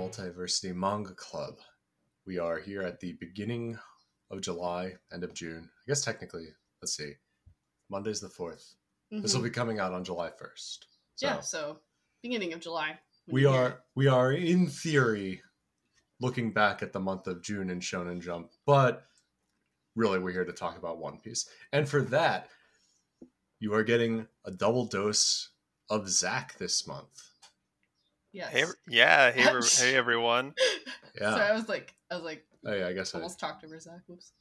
Multiversity Manga Club. We are here at the beginning of July, end of June. I guess technically, let's see, Monday's the 4th. This will Mhm. be coming out on July 1st. So yeah, so beginning of July. we are we are in theory looking back at the month of June in Shonen Jump, but really we're here to talk about One Piece. And for that, you are getting a double dose of Zach this month. It. Yes. Hey, yeah. Hey, hey, everyone. Yeah. Sorry, I was like, I was like, Oh yeah, I guess I, almost talked over Zach. Whoops.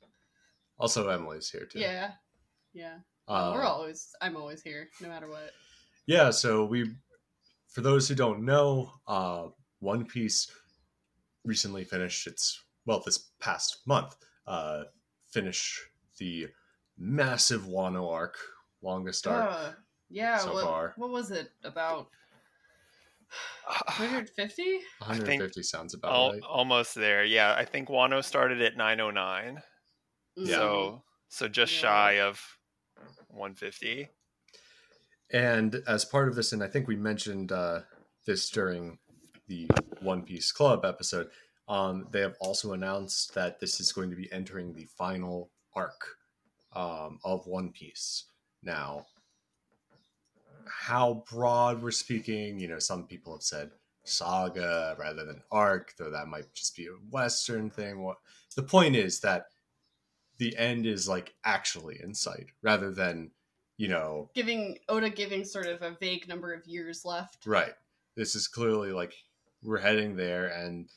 also Emily's here too. Yeah, yeah. Uh, We're always, I'm always here, no matter what. Yeah, so we, for those who don't know, uh, One Piece recently finished its well this past month. Uh, finished the massive Wano arc, longest arc. Uh, yeah. so what, far. what was it about? 150? 150 sounds about Al- right. Almost there. Yeah, I think Wano started at 909. Yeah. So so just Yeah. shy of 150. And as part of this, and I think we mentioned uh, this during the One Piece Club episode, um, they have also announced that this is going to be entering the final arc um, of One Piece. Now, how broad we're speaking, you know, some people have said saga rather than arc, though that might just be a Western thing. What the point is that the end is like actually in sight rather than, you know, Giving Oda giving sort of a vague number of years left. Right. This is clearly like we're heading there, and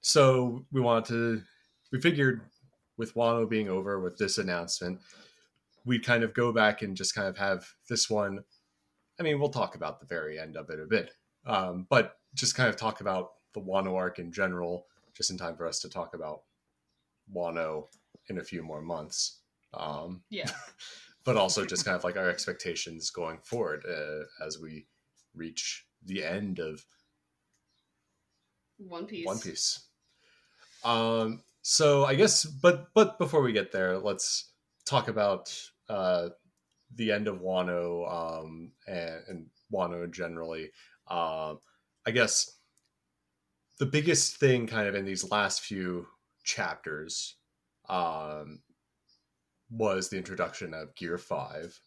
so we wanted to. We figured with Wano being over with this announcement, we'd kind of go back and just kind of have this one. I mean, we'll talk about the very end of it a bit, um, but just kind of talk about the Wano arc in general, just in time for us to talk about Wano in a few more months. Um, Yeah. but also just kind of like our expectations going forward uh, as we reach the end of One Piece. One Piece. Um, so I guess, but but before we get there, let's talk about uh, the end of Wano um, and, and Wano generally. Um, I guess the biggest thing, kind of in these last few chapters, um, was the introduction of Gear Five.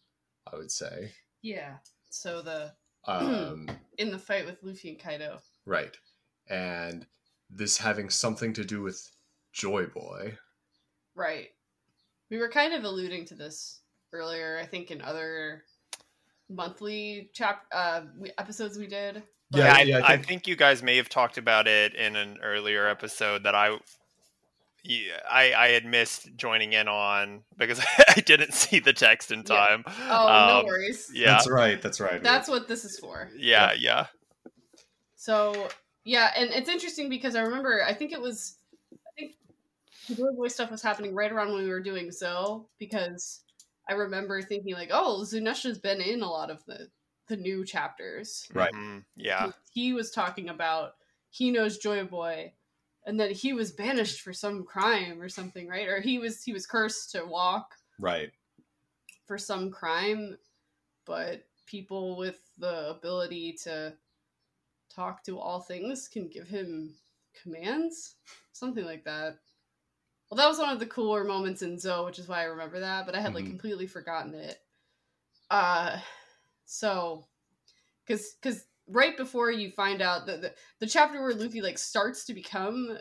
I would say, Yeah. So the um, in the fight with Luffy and Kaido. right, and this having something to do with Joy Boy. Right. We were kind of alluding to this earlier, I think, in other monthly chap uh episodes we did. But- Yeah, I, yeah, I I, think- think... you guys may have talked about it in an earlier episode that I. Yeah, I, I had missed joining in on because I didn't see the text in Yeah. time. Oh, no Um, worries. Yeah, That's right. That's right. That's what this is for. yeah, yeah. So yeah, and it's interesting because I remember I think it was I think the Joy Boy stuff was happening right around when we were doing so because I remember thinking like, oh, Zunesha's been in a lot of the the new chapters. Right. mhm, yeah. He was talking about he knows Joy Boy and that he was banished for some crime or something, right? Or he was he was cursed to walk right. for some crime, but people with the ability to talk to all things can give him commands, something like that. Well, that was one of the cooler moments in Zou, which is why I remember that, but I had like Mhm. completely forgotten it. Uh, so, because because right before you find out that the, the chapter where Luffy like starts to become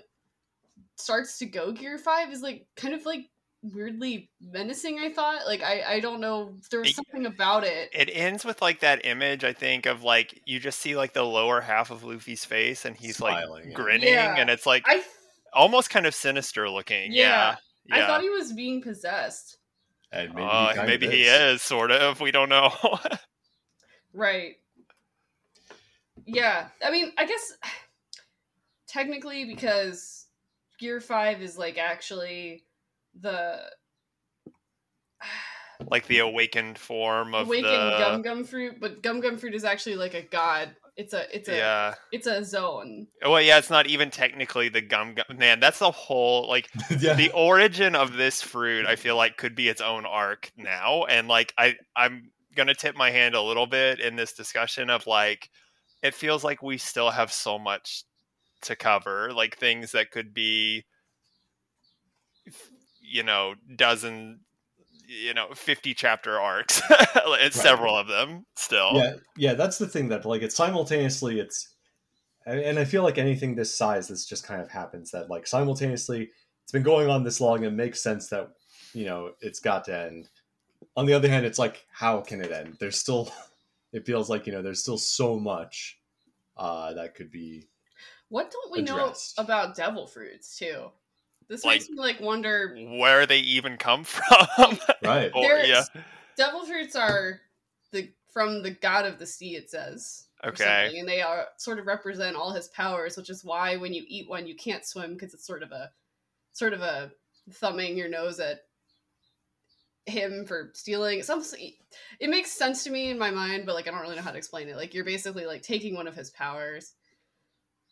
starts to go Gear Five is like kind of like weirdly menacing. I thought like I I don't know there was something about it. It ends with like that image, I think, of like you just see like the lower half of Luffy's face and he's Smiling, like yeah. grinning Yeah. and it's like I almost kind of sinister looking. Yeah. Yeah. Yeah. I thought he was being possessed. And maybe, Uh, he, maybe he is, sort of. We don't know. Right. Yeah. I mean, I guess technically because Gear 5 is like actually the like the awakened form of awakened the. gum gum fruit, but gum gum fruit is actually like a god. It's a it's a yeah. it's a Zoan. Well, yeah, it's not even technically the gum gum. Man, that's the whole like yeah. the origin of this fruit. I feel like could be its own arc now, and like I I'm gonna tip my hand a little bit in this discussion of like it feels like we still have so much to cover, like things that could be, you know, dozen, you know, fifty chapter arcs, and several of them still. Yeah, yeah, that's the thing that like it's simultaneously it's, and I feel like anything this size, this just kind of happens that like simultaneously it's been going on this long, and it makes sense that you know it's got to end. On the other hand, it's like how can it end? There's still, it feels like you know there's still so much uh, that could be What don't we addressed. know about devil fruits too? This Like- makes me like wonder. Where they even come from? right. Or- There's- yeah. Devil fruits are the from the god of the sea. It says. Okay. and they are sort of represent all his powers, which is why when you eat one, you can't swim because it's sort of a sort of a thumbing your nose at him for stealing. Some it makes sense to me in my mind, but like I don't really know how to explain it. Like you're basically like taking one of his powers.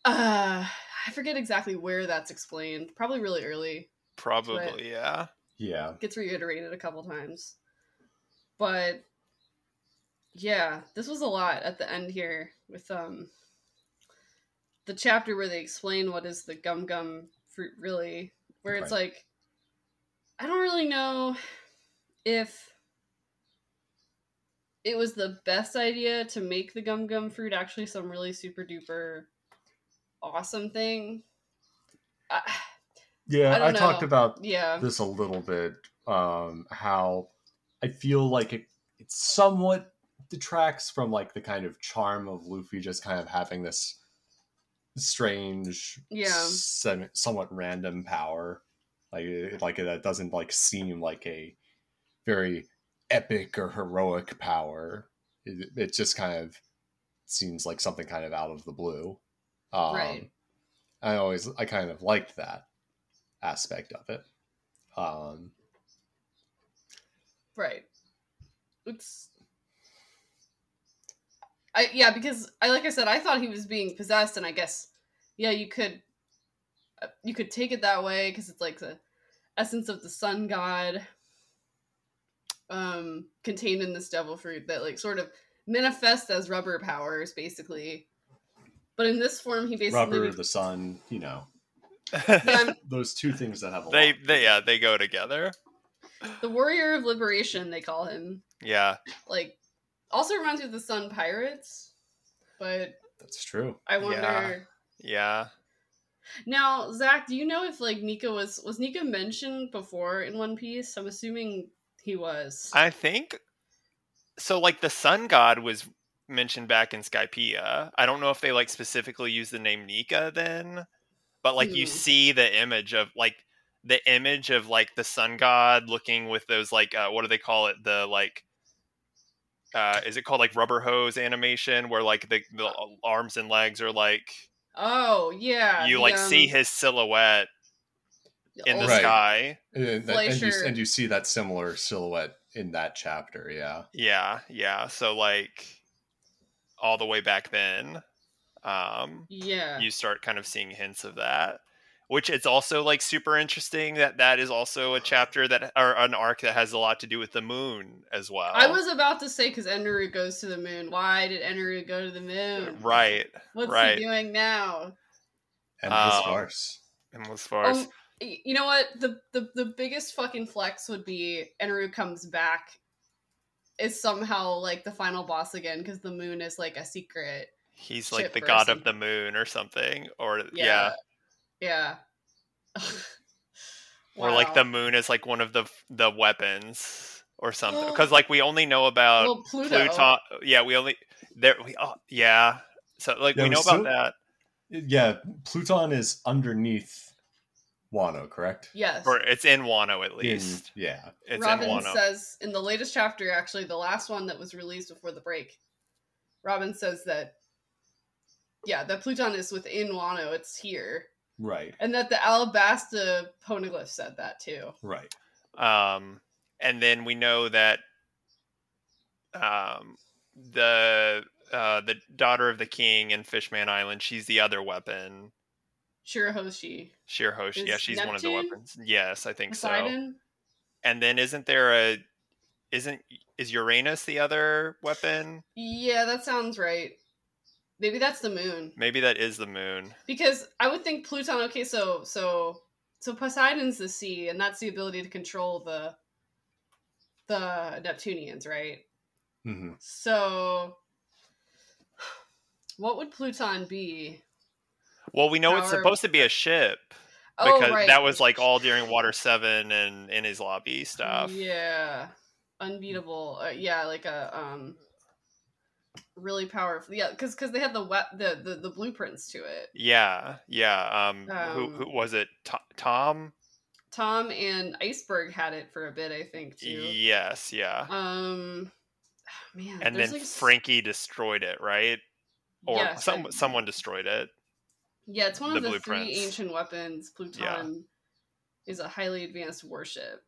Uh, I forget exactly where that's explained. Probably really early. Probably, yeah. Yeah. Gets reiterated a couple times, but yeah, this was a lot at the end here with um the chapter where they explain what is the gum gum fruit really, where it's like I don't really know if it was the best idea to make the gum gum fruit actually some really super duper awesome thing. I, Yeah, I I, talked about yeah, this a little bit. Um, how I feel like it, it somewhat detracts from like the kind of charm of Luffy just kind of having this strange, Yeah. sem- somewhat random power. Like, it, like that doesn't like seem like a very epic or heroic power. It, it just kind of seems like something kind of out of the blue. Um, Right. I always, I kind of liked that aspect of it. Um, Right. It's I yeah, because I like I said I thought he was being possessed and I guess yeah, you could uh, you could take it that way cuz it's like the essence of the sun god um contained in this devil fruit that like sort of manifest as rubber powers basically. But in this form he basically rubber, the sun, you know, Yeah, those two things that have a they lot. they yeah, they go together. the warrior of liberation they call him. Yeah. Like also reminds me of the Sun Pirates, but That's true. I wonder Yeah. Now, Zach, do you know if like Nika was was Nika mentioned before in One Piece? I'm assuming he was. I think so like the sun god was mentioned back in Skypiea. I don't know if they like specifically use the name Nika then, but like you Hmm. see the image of like the image of like the sun god looking with those like uh, what do they call it? The like uh is it called like rubber hose animation where like the, the arms and legs are like oh yeah, you the, like see um, his silhouette in the Right. sky. And, and, and you, and you see that similar silhouette in that chapter. Yeah. Yeah, yeah. So like all the way back then, um, Yeah, you start kind of seeing hints of that. Which it's also like super interesting that that is also a chapter that or an arc that has a lot to do with the moon as well. I was about to say because Eneru goes to the moon. Why did Eneru go to the moon? right, What's right. he doing now? And Um, his farce. and as far Um, you know what? The, the the biggest fucking flex would be Eneru comes back is somehow like the final boss again because the moon is like a secret. he's like the god of the moon or something, or Yeah. yeah, Yeah. or like the moon is like one of the the weapons or something. Because like we only know about well, Pluto. Pluton. Yeah, we only there. We oh, yeah. So like Yeah, we we know still- about that. Yeah. Pluton is underneath Wano, correct? Yes. Or it's in Wano at In- least. yeah. it's Robin in Wano. says in the latest chapter, actually the last one that was released before the break, Robin says that yeah, that Pluton is within Wano, it's here. Right. And that the Alabasta poneglyph said that too. Right. um, and then we know that um, the uh, the daughter of the king in Fishman Island, she's the other weapon. Shirahoshi. Shirahoshi, yeah, Is she's one of the weapons. Yes, I think so. And then isn't there a isn't is Uranus the other weapon? Yeah, that sounds right. Maybe that's the moon. Maybe that is the moon. Because I would think Pluton. Okay, so so so Poseidon's the sea, and that's the ability to control the the Neptunians, right? hmm So, what would Pluton be? Well, we know it's supposed to be a ship Oh, because right. that was like all during Water Seven and Enies Lobby stuff. Yeah, unbeatable. Uh, yeah, like a um, really powerful. Yeah, because because they had the wet the, the the blueprints to it. Yeah, yeah. Um, who Um, who was it? To- Tom? Tom and Iceberg had it for a bit, I think, too. Yes, yeah. Um, man, and then like, Frankie destroyed it, right? Or Yes, some I- someone destroyed it. Yeah, it's one the of the three ancient weapons. Pluton is a highly advanced warship.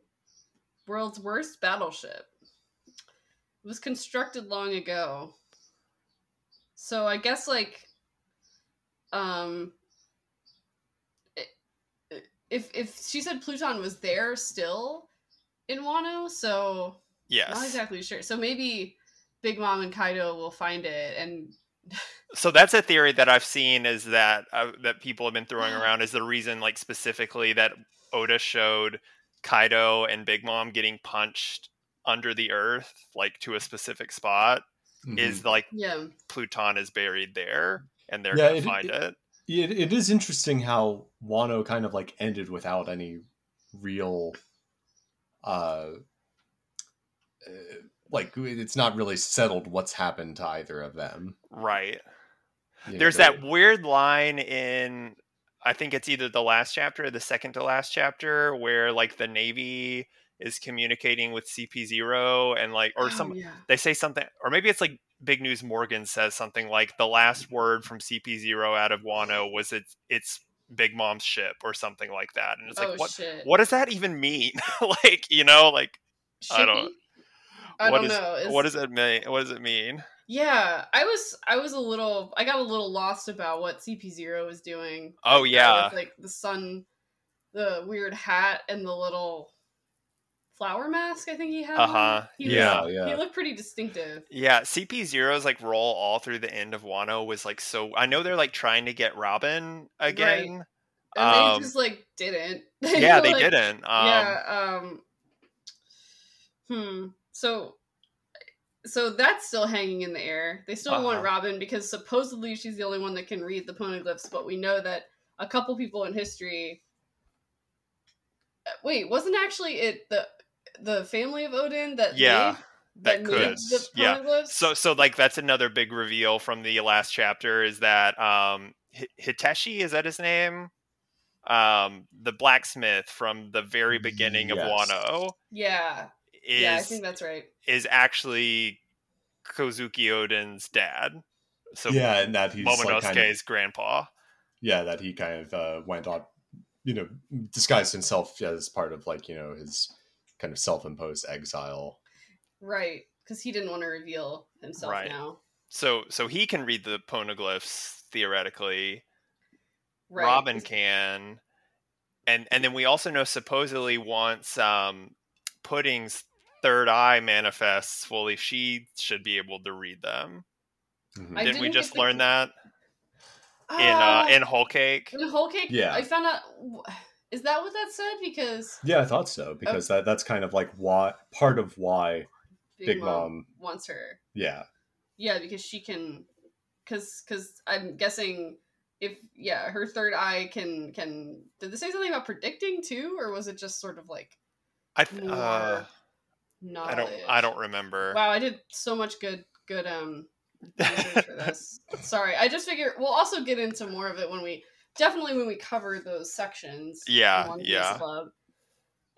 World's worst battleship. It was constructed long ago. So I guess like um if if she said Pluton was there still in Wano, so Yes. not exactly sure. So maybe Big Mom and Kaido will find it and So that's a theory that I've seen is that uh, that people have been throwing around is the reason, like specifically that Oda showed Kaido and Big Mom getting punched under the earth, like to a specific spot, Mm-hmm. is like yeah. Pluton is buried there, and they're Yeah, gonna it- find it- it. It, it is interesting how Wano kind of like ended without any real, uh, uh, like it's not really settled what's happened to either of them. Right. You There's they- that weird line in I think it's either the last chapter or the second to last chapter where like the Navy is communicating with CP0 and like or Oh, some yeah. they say something or maybe it's like Big News Morgan says something like the last word from CP0 out of Wano was it's it's Big Mom's ship or something like that. And it's like oh what shit. what does that even mean? like, you know, like I don't- Shippy? I what don't is- know. It's- what does it mean? What does it mean? Yeah, I was I was a little I got a little lost about what CP0 was doing. Oh, yeah. with, like the sun, the weird hat, and the little flower mask. I think he had. Uh-huh. He was- Yeah, yeah. He looked pretty distinctive. Yeah, CP Zero's like role all through the end of Wano was like so. I know they're like trying to get Robin again. And Um, they just like didn't. yeah, they Like, didn't. Um, yeah. Um. Hmm. So. So that's still hanging in the air. They still want Uh-huh. Robin because supposedly she's the only one that can read the poneglyphs, but we know that a couple people in history. Uh, Wait, wasn't actually it the the family of Oden that Yeah, made, that made could. the Yeah. poneglyphs? So so like that's another big reveal from the last chapter is that um Hi- Hitetsu is that his name? Um, the blacksmith from the very beginning of Wano yeah, is yeah, I think that's right. Is actually Kozuki Oden's dad. So yeah, and that he's like kind of, grandpa. yeah, that he kind of uh, went on, you know, disguised himself as part of like you know his kind of self-imposed exile. Right, because he didn't want to reveal himself Right. now. So so he can read the poneglyphs theoretically. Right. Robin 'cause- can. And and then we also know supposedly once um Pudding's third eye manifests fully, she should be able to read them. Mhm. Didn't we didn't get just the- learn that in Ah, uh in Whole Cake? in Whole Cake. Yeah. I found out. Is that what that said? Because Yeah, I thought so because that that's kind of like why part of why Big, Big Mom, Mom. wants her. Yeah, Yeah, because she can. Because because I'm guessing if yeah her third eye can can did they say something about predicting too or was it just sort of like I th- more uh, knowledge? I don't I don't remember. Wow, I did so much good good um for this. Sorry, I just figure we'll also get into more of it when we definitely when we cover those sections. Yeah, yeah. Club,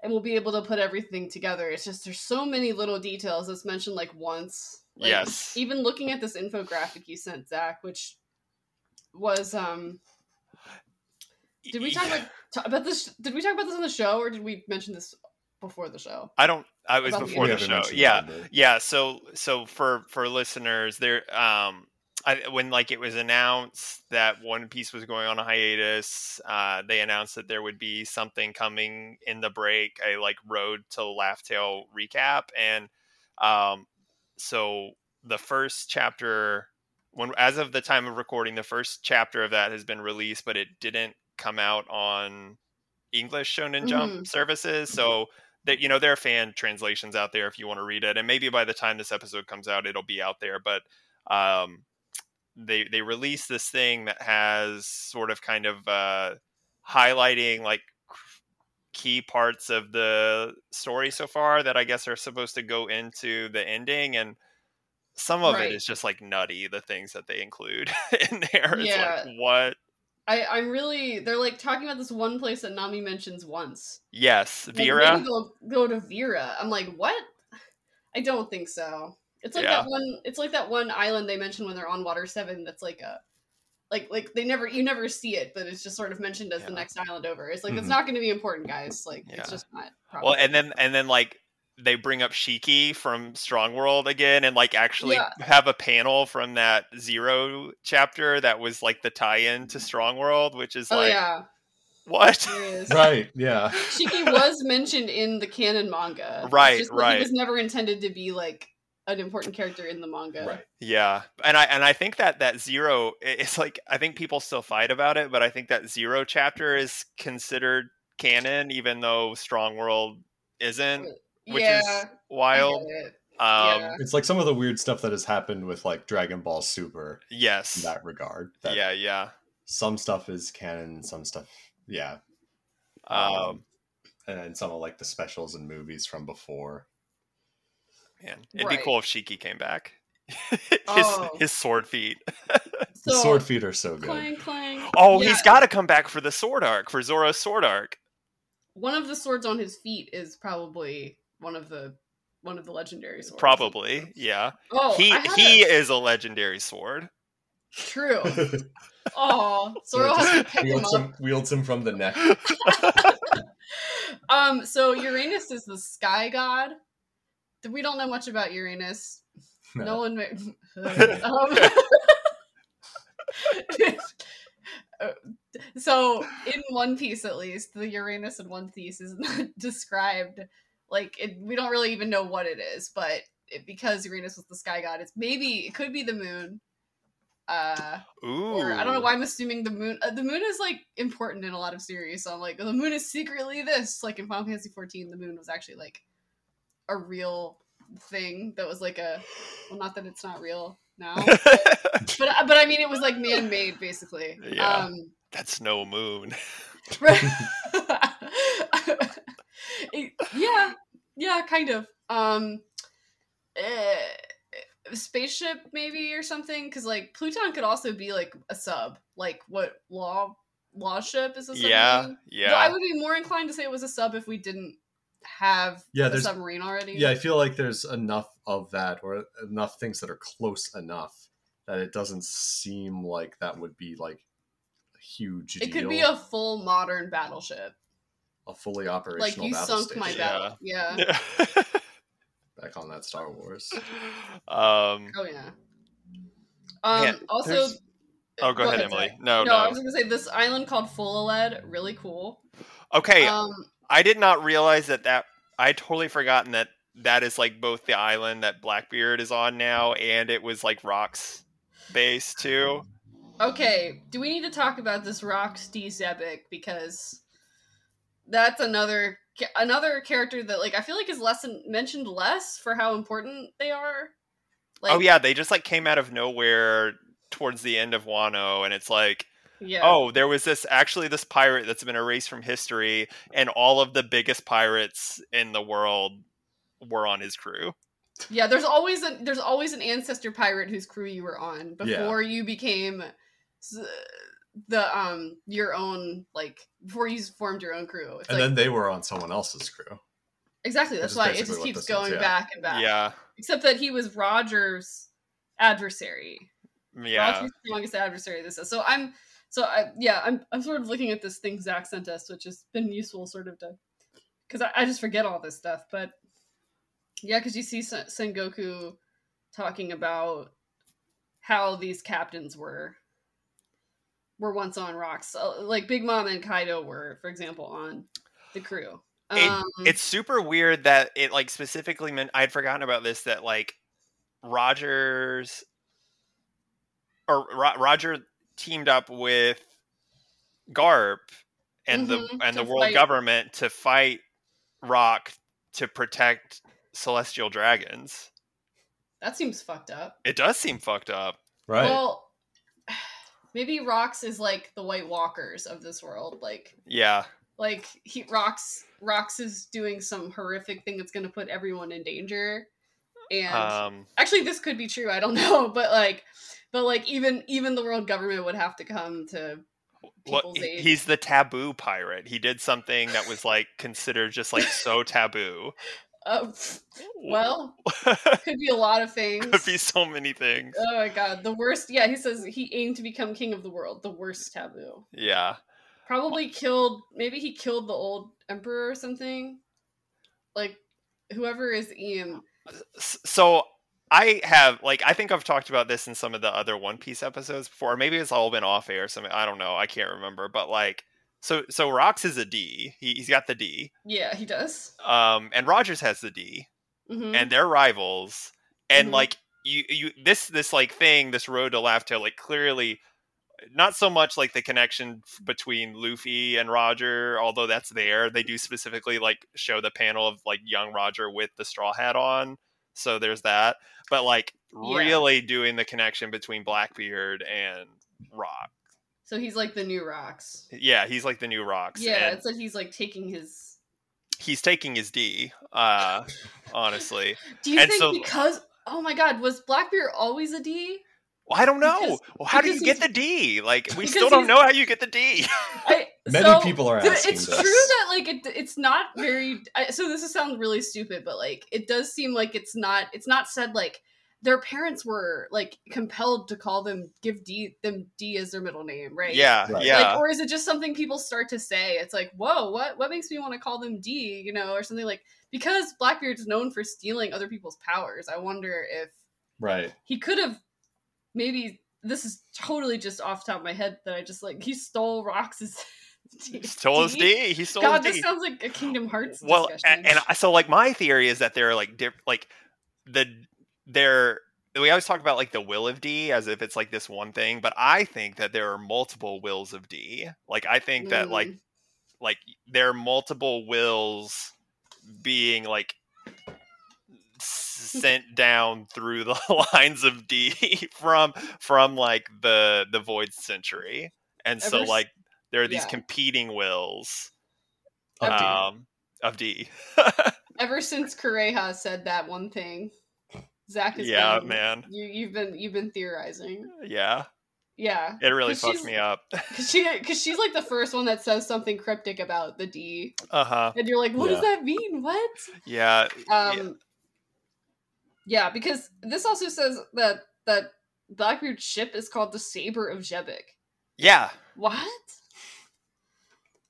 and we'll be able to put everything together. It's just there's so many little details that's mentioned like once. Like, Yes. Even looking at this infographic you sent Zach, which was um. Did we talk about about this? Did we talk about this on the show, or did we mention this before the show? I don't I was About the before the show. Yeah. that, yeah so so for for listeners there um I, when like it was announced that one piece was going on a hiatus uh they announced that there would be something coming in the break a like road to laugh tale recap and um so the first chapter when as of the time of recording, the first chapter of that has been released, but it didn't come out on English Shonen Jump Mhm. services. So that you know there are fan translations out there if you want to read it, and maybe by the time this episode comes out, it'll be out there. But um, they they released this thing that has sort of kind of uh, highlighting like key parts of the story so far that I guess are supposed to go into the ending and some of Right. it is just like nutty the things that they include in there. It's Yeah. like what? I, I'm really they're like talking about this one place that Nami mentions once. Yes, Like, Vera. maybe Go, go to Vera. I'm like, what? I don't think so. It's like Yeah. that one. It's like that one island they mention when they're on Water Seven. That's like a, like like they never you never see it, but it's just sort of mentioned as the next island over. It's like it's Mhm. not going to be important, guys. Like Yeah. it's just not. Well, and then and then like they bring up Shiki from Strong World again and like actually Yeah. have a panel from that Zero chapter that was like the tie-in to Strong World, which is oh like yeah, what? Right. Yeah. Shiki was mentioned in the canon manga. Right, just that right. He was never intended to be like an important character in the manga. Right. Yeah, and I and I think that that zero i- it's like I think people still fight about it, but I think that zero chapter is considered canon, even though Strong World isn't, which yeah, is wild. it. Um, Yeah. It's like some of the weird stuff that has happened with like Dragon Ball Super Yes. in that regard. That yeah, yeah. Some stuff is canon, some stuff, yeah. Um, and then some of like the specials and movies from before. man, it'd be cool if Shiki came back. his Oh. his sword feet. The So, sword feet are so good. clang clang. Oh, Yeah, he's got to come back for the sword arc for Zoro's sword arc. one of the swords on his feet is probably one of the one of the legendary swords. Probably, yeah. Oh, he he a- is a legendary sword. true. Oh, Zoro has to pick him wields, up. him, wields him from the neck. Um, so Uranus is the sky god. We don't know much about Uranus. No one. Ma- um, so in One Piece, at least, the Uranus in One Piece is not described. Like it, we don't really even know what it is, but it, because Uranus was the sky god, it's maybe it could be the moon. Uh, Ooh. or I don't know why I'm assuming the moon. Uh, the moon is like important in a lot of series, so I'm like, the moon is secretly this. Like in Final Fantasy 14, the moon was actually like a real thing that was like a. Well, not that it's not real now, but but I mean, it was like man made basically. Yeah. Um, That's no moon. right. It- yeah, yeah, kind of. Um, eh, spaceship maybe or something because like Pluton could also be like a sub, like what law law ship is a submarine. yeah, Though I would be more inclined to say it was a sub if we didn't have Yeah, a there's- submarine already. Yeah, I feel like there's enough of that, or enough things that are close enough that it doesn't seem like that would be like a huge it deal. could be a full modern battleship. A fully operational Like you battle sunk my station. battle. Yeah. Back on that Star Wars. um. Oh yeah. Um. Man, also. there's- Oh, go, ahead, Zach. Emily. No, No, no. I was gonna say this island called Fuloled, really cool. Okay, Um, I did not realize that that I totally forgotten that that is like both the island that Blackbeard is on now, and it was like rocks base too. okay, do we need to talk about this rocks D Xebec because that's another another character that like I feel like is less mentioned less for how important they are. Oh, like, oh yeah, they just like came out of nowhere towards the end of Wano, and it's like, yeah. oh, there was this actually this pirate that's been erased from history, and all of the biggest pirates in the world were on his crew. Yeah, there's always a there's always an ancestor pirate whose crew you were on Yeah. before you became s- the um your own like before you formed your own crew. It's And like then they were on someone else's crew. exactly that's why it just keeps this is, going yeah. back and back. Yeah, Except that he was Roger's adversary. yeah. Roger's strongest adversary. This is so I'm so I yeah I'm I'm sort of looking at this thing Zach sent us, which has been useful sort of to because I, I just forget all this stuff. But yeah, because you see Sen- Sengoku talking about how these captains were were once on rocks, like Big Mom and Kaido were, for example, on the crew. It- Um, it's super weird that it like specifically meant I'd forgotten about this that like Rogers or Ro- Roger teamed up with Garp and the Mhm, and the world fight- government to fight Rock to protect celestial dragons. That seems fucked up. It does seem fucked up. Right. Well, maybe Rocks is like the White Walkers of this world. Like, Yeah. like he Rocks Rocks is doing some horrific thing that's going to put everyone in danger. And Um actually, this could be true. I don't know, but like, but like even even the world government would have to come to well, aid. he's the taboo pirate. He did something that was like considered just like so taboo. Uh, well, could be a lot of things. could be so many things. Oh my god, the worst. Yeah, he says he aimed to become king of the world. The worst taboo. Yeah. Probably killed. Maybe he killed the old emperor or something. Like whoever is Ian. So I have like I think I've talked about this in some of the other One Piece episodes before. Maybe it's all been off air or something. I don't know. I can't remember. But like so so Rox is a D. He, he's got the D. Yeah, he does. Um and Rogers has the D. hmm And they're rivals. And Mhm. like you you this this like thing, this road to Laugh Tale, like clearly not so much like the connection between Luffy and Roger, although that's there. They do specifically like show the panel of like young Roger with the straw hat on. So there's that. But like Yeah. really doing the connection between Blackbeard and Rock. So he's like the new rocks. Yeah, he's like the new Rocks. Yeah, and it's like he's like taking his. he's taking his D, uh, honestly. Do you And think so- because? Oh my God, was Blackbeard always a D? Well, I don't know. Because- well, how do you get the D? Like, we still don't know how you get the D. I, Many so, people are asking It's this. true that like it, it's not very. I, so this is sound really stupid, but like it does seem like it's not. It's not said like their parents were like compelled to call them give D them D as their middle name, right? yeah, Right. yeah. Like, or is it just something people start to say? It's like, whoa, what what makes me want to call them D? You know, or something like because Blackbeard's known for stealing other people's powers. I wonder if right. he could have maybe this is totally just off the top of my head that I just like he stole Rox's he stole his D. He stole God, his this D. sounds like a Kingdom Hearts well, discussion. and, and so like my theory is that they're like diff- like the they're we always talk about like the will of D as if it's like this one thing, but I think that there are multiple wills of D. Like I think that like Mm. like there are multiple wills being like sent down through the lines of D from from like the the void century. And so Ever s- like there are these yeah. competing wills Of D. um of D. ever since Kureha said that one thing, Zach has Yeah, been, man. You you've been you've been theorizing. yeah. Yeah, It really fucked me up. because she because she's like the first one that says something cryptic about the D, Uh-huh. and you're like, what does that mean? What? Yeah. Um, yeah. yeah. because this also says that that Blackbeard's ship is called the Saber of Xebec. Yeah. What?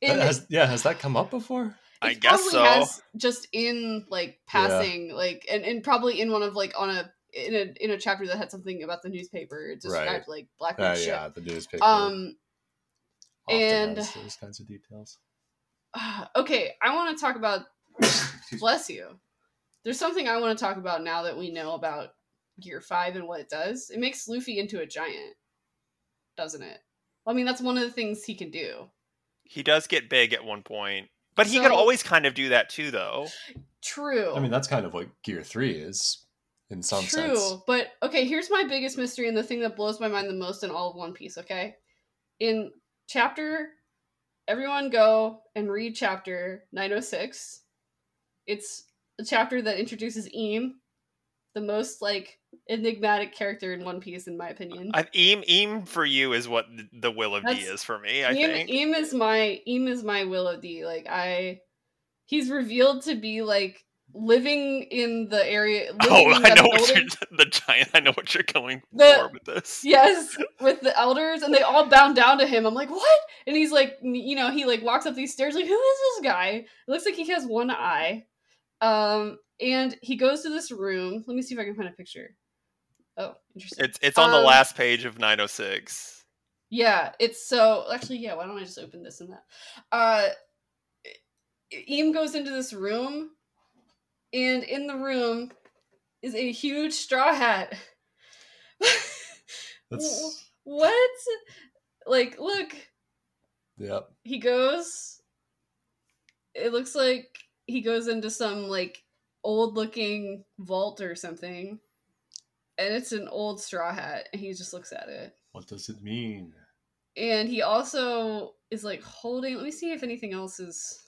Has, yeah, has that come up before? I guess probably so. Has just in like passing, like and, and probably in one of like on a in a in a chapter that had something about the newspaper it described Right. like Uh, Blackbeard's ship. yeah, the newspaper. Um. and- those kinds of details. Okay, I want to talk about. Bless you. There's something I want to talk about now that we know about Gear Five and what it does. It makes Luffy into a giant, doesn't it? Well, I mean, that's one of the things he can do. He does get big at one point. But he could always kind of do that too though. True. I mean, that's kind of what Gear Three is in some True, sense. True. But okay, here's my biggest mystery and the thing that blows my mind the most in all of One Piece, okay? In chapter everyone go and read chapter 906. It's a chapter that introduces Im, the most like enigmatic character in One Piece in my opinion. I, Im Im for you is what the will of D is for me, I Im, think. Im is my Im is my Will of D. Like I he's revealed to be like living in the area Oh, I know what you're the giant. I know what you're going The- for with this. Yes, with the elders, and they all bound down to him. I'm like, what? And he's like, you know, he like walks up these stairs, like, who is this guy? It looks like he has one eye. Um, and he goes to this room. Let me see if I can find a picture. Oh, interesting. It's it's on the Um, last page of 906. Yeah, it's so actually, yeah. Why don't I just open this and that? Uh, Im goes into this room, and in the room is a huge straw hat. That's what? Like, look, Yep. he goes. It looks like he goes into some like old looking vault or something, and it's an old straw hat, and he just looks at it. What does it mean? And he also is like holding. Let me see if anything else is.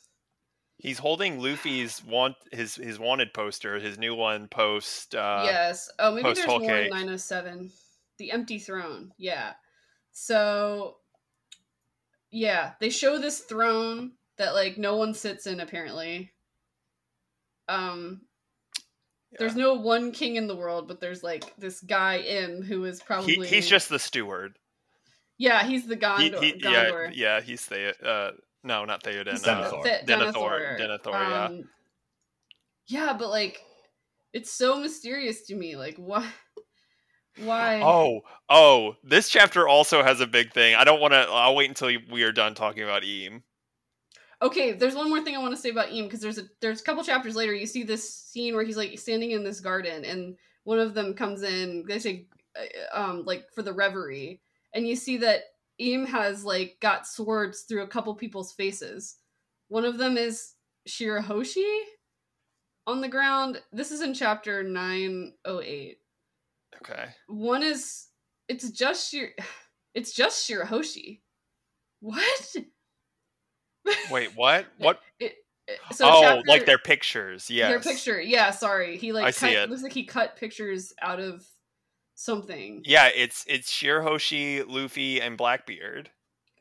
He's holding Luffy's want his his wanted poster, his new one post. Uh, yes. Oh, maybe there's Whole more in 907. The empty throne. Yeah. So, yeah, they show this throne that like no one sits in apparently. Um, there's no one king in the world, but there's like this guy M who is He, probably he's just the steward. yeah he's the He, Gondor. he, yeah, Gondor. yeah, he's the uh, no, not Theoden. He's Uh, Denethor. Denethor, Denethor, yeah. Um, yeah, but like, it's so mysterious to me. Like, what? Why? Oh, oh, this chapter also has a big thing. I don't want to. I'll wait until we are done talking about Im. Okay, there's one more thing I want to say about Im because there's a there's a couple chapters later you see this scene where he's like standing in this garden and one of them comes in. They say, uh, um, like for the reverie, and you see that Im has like got swords through a couple people's faces. One of them is Shirahoshi on the ground. This is in chapter nine oh eight. Okay. One is it's just Shir, it's just Shirahoshi. What? Wait, what? What? It, it- so oh, chapter- like their pictures. Yeah, their picture. Yeah, sorry. He like I cut, see it. looks like he cut pictures out of something. Yeah, it's it's Shirahoshi, Luffy, and Blackbeard,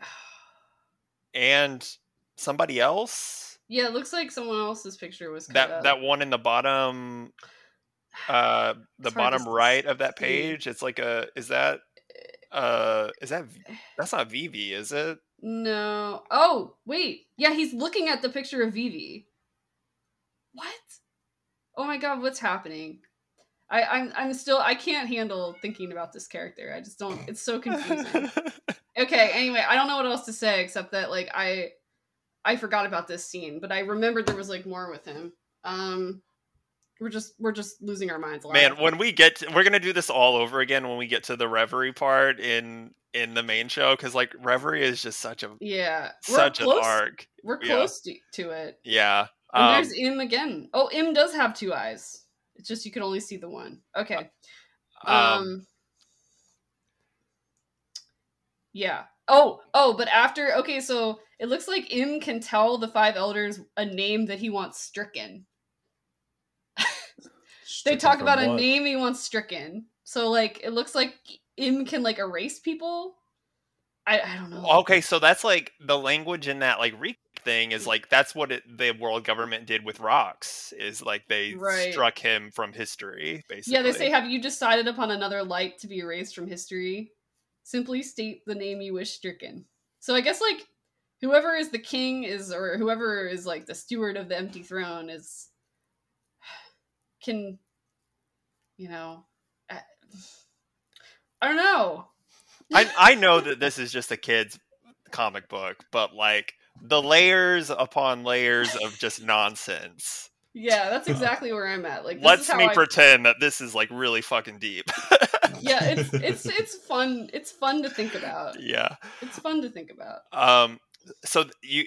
and somebody else. Yeah, it looks like someone else's picture was cut That up. that one in the bottom, uh, the It's hard to bottom right of that page. It's like a. Is that? Uh, is that? That's not Vivi, is it? No. Oh, wait. Yeah, he's looking at the picture of Vivi. What? Oh my god, what's happening? I, I'm I'm still I can't handle thinking about this character. I just don't it's so confusing. okay, anyway, I don't know what else to say except that like I I forgot about this scene, but I remembered there was like more with him. Um we're just we're just losing our minds a lot. Man, when we get, to, we're gonna do this all over again when we get to the Reverie part in in the main show because like Reverie is just such a yeah, such close, an arc. We're Yeah. close to, to it. Yeah. And Um, there's Im again. Oh, Im does have two eyes. It's just you can only see the one. Okay. Um, um, Yeah. Oh, oh, but after okay, so it looks like Im can tell the five elders a name that he wants stricken. They talk from about a name he wants stricken. So like it looks like Im can like erase people. I I don't know. okay, so that's like the language in that like Reek thing is like that's what it, the world government did with rocks is like they Right. struck him from history basically. Yeah, they say, "Have you decided upon another light to be erased from history? Simply state the name you wish stricken." So I guess like whoever is the king is, or whoever is like the steward of the empty throne is, can, you know, I, I don't know. I I know that this is just a kid's comic book, but like the layers upon layers of just nonsense. Yeah, that's exactly where I'm at. Like, this Let's how me I, pretend that this is like really fucking deep. yeah, it's it's it's fun. It's fun to think about. yeah. It's fun to think about. Um. So you,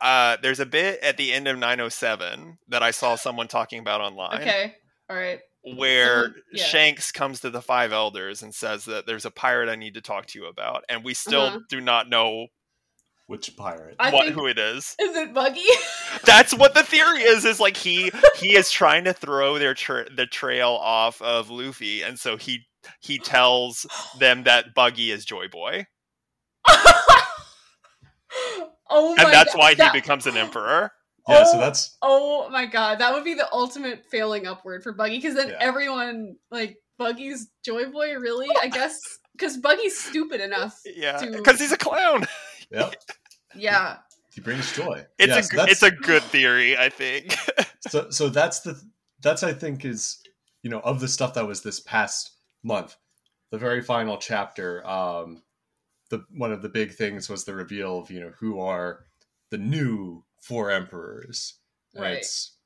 uh, there's a bit at the end of 907 that I saw someone talking about online, Okay, all right. Where yeah. Shanks comes to the five elders and says that there's a pirate I need to talk to you about, and we still Uh-huh. do not know Which pirate? I what think who it is. is it Buggy? That's what the theory is. Is like he he is trying to throw their tra- the trail off of Luffy, and so he he tells them that Buggy is Joy Boy, oh my and that's God, why he that- becomes an emperor. Yeah, so oh, that's Oh my god, that would be the ultimate failing upward for Buggy because then Yeah. everyone like Buggy's Joy Boy really, I guess, because Buggy's stupid enough. Yeah, to- because he's a clown. yeah. Yeah, He brings joy. It's Yeah, a so it's a good theory, I think. so so that's the that's I think is you know of the stuff that was this past month, the very final chapter. Um, the one of the big things was the reveal of you know who are the new four emperors. And Right. It's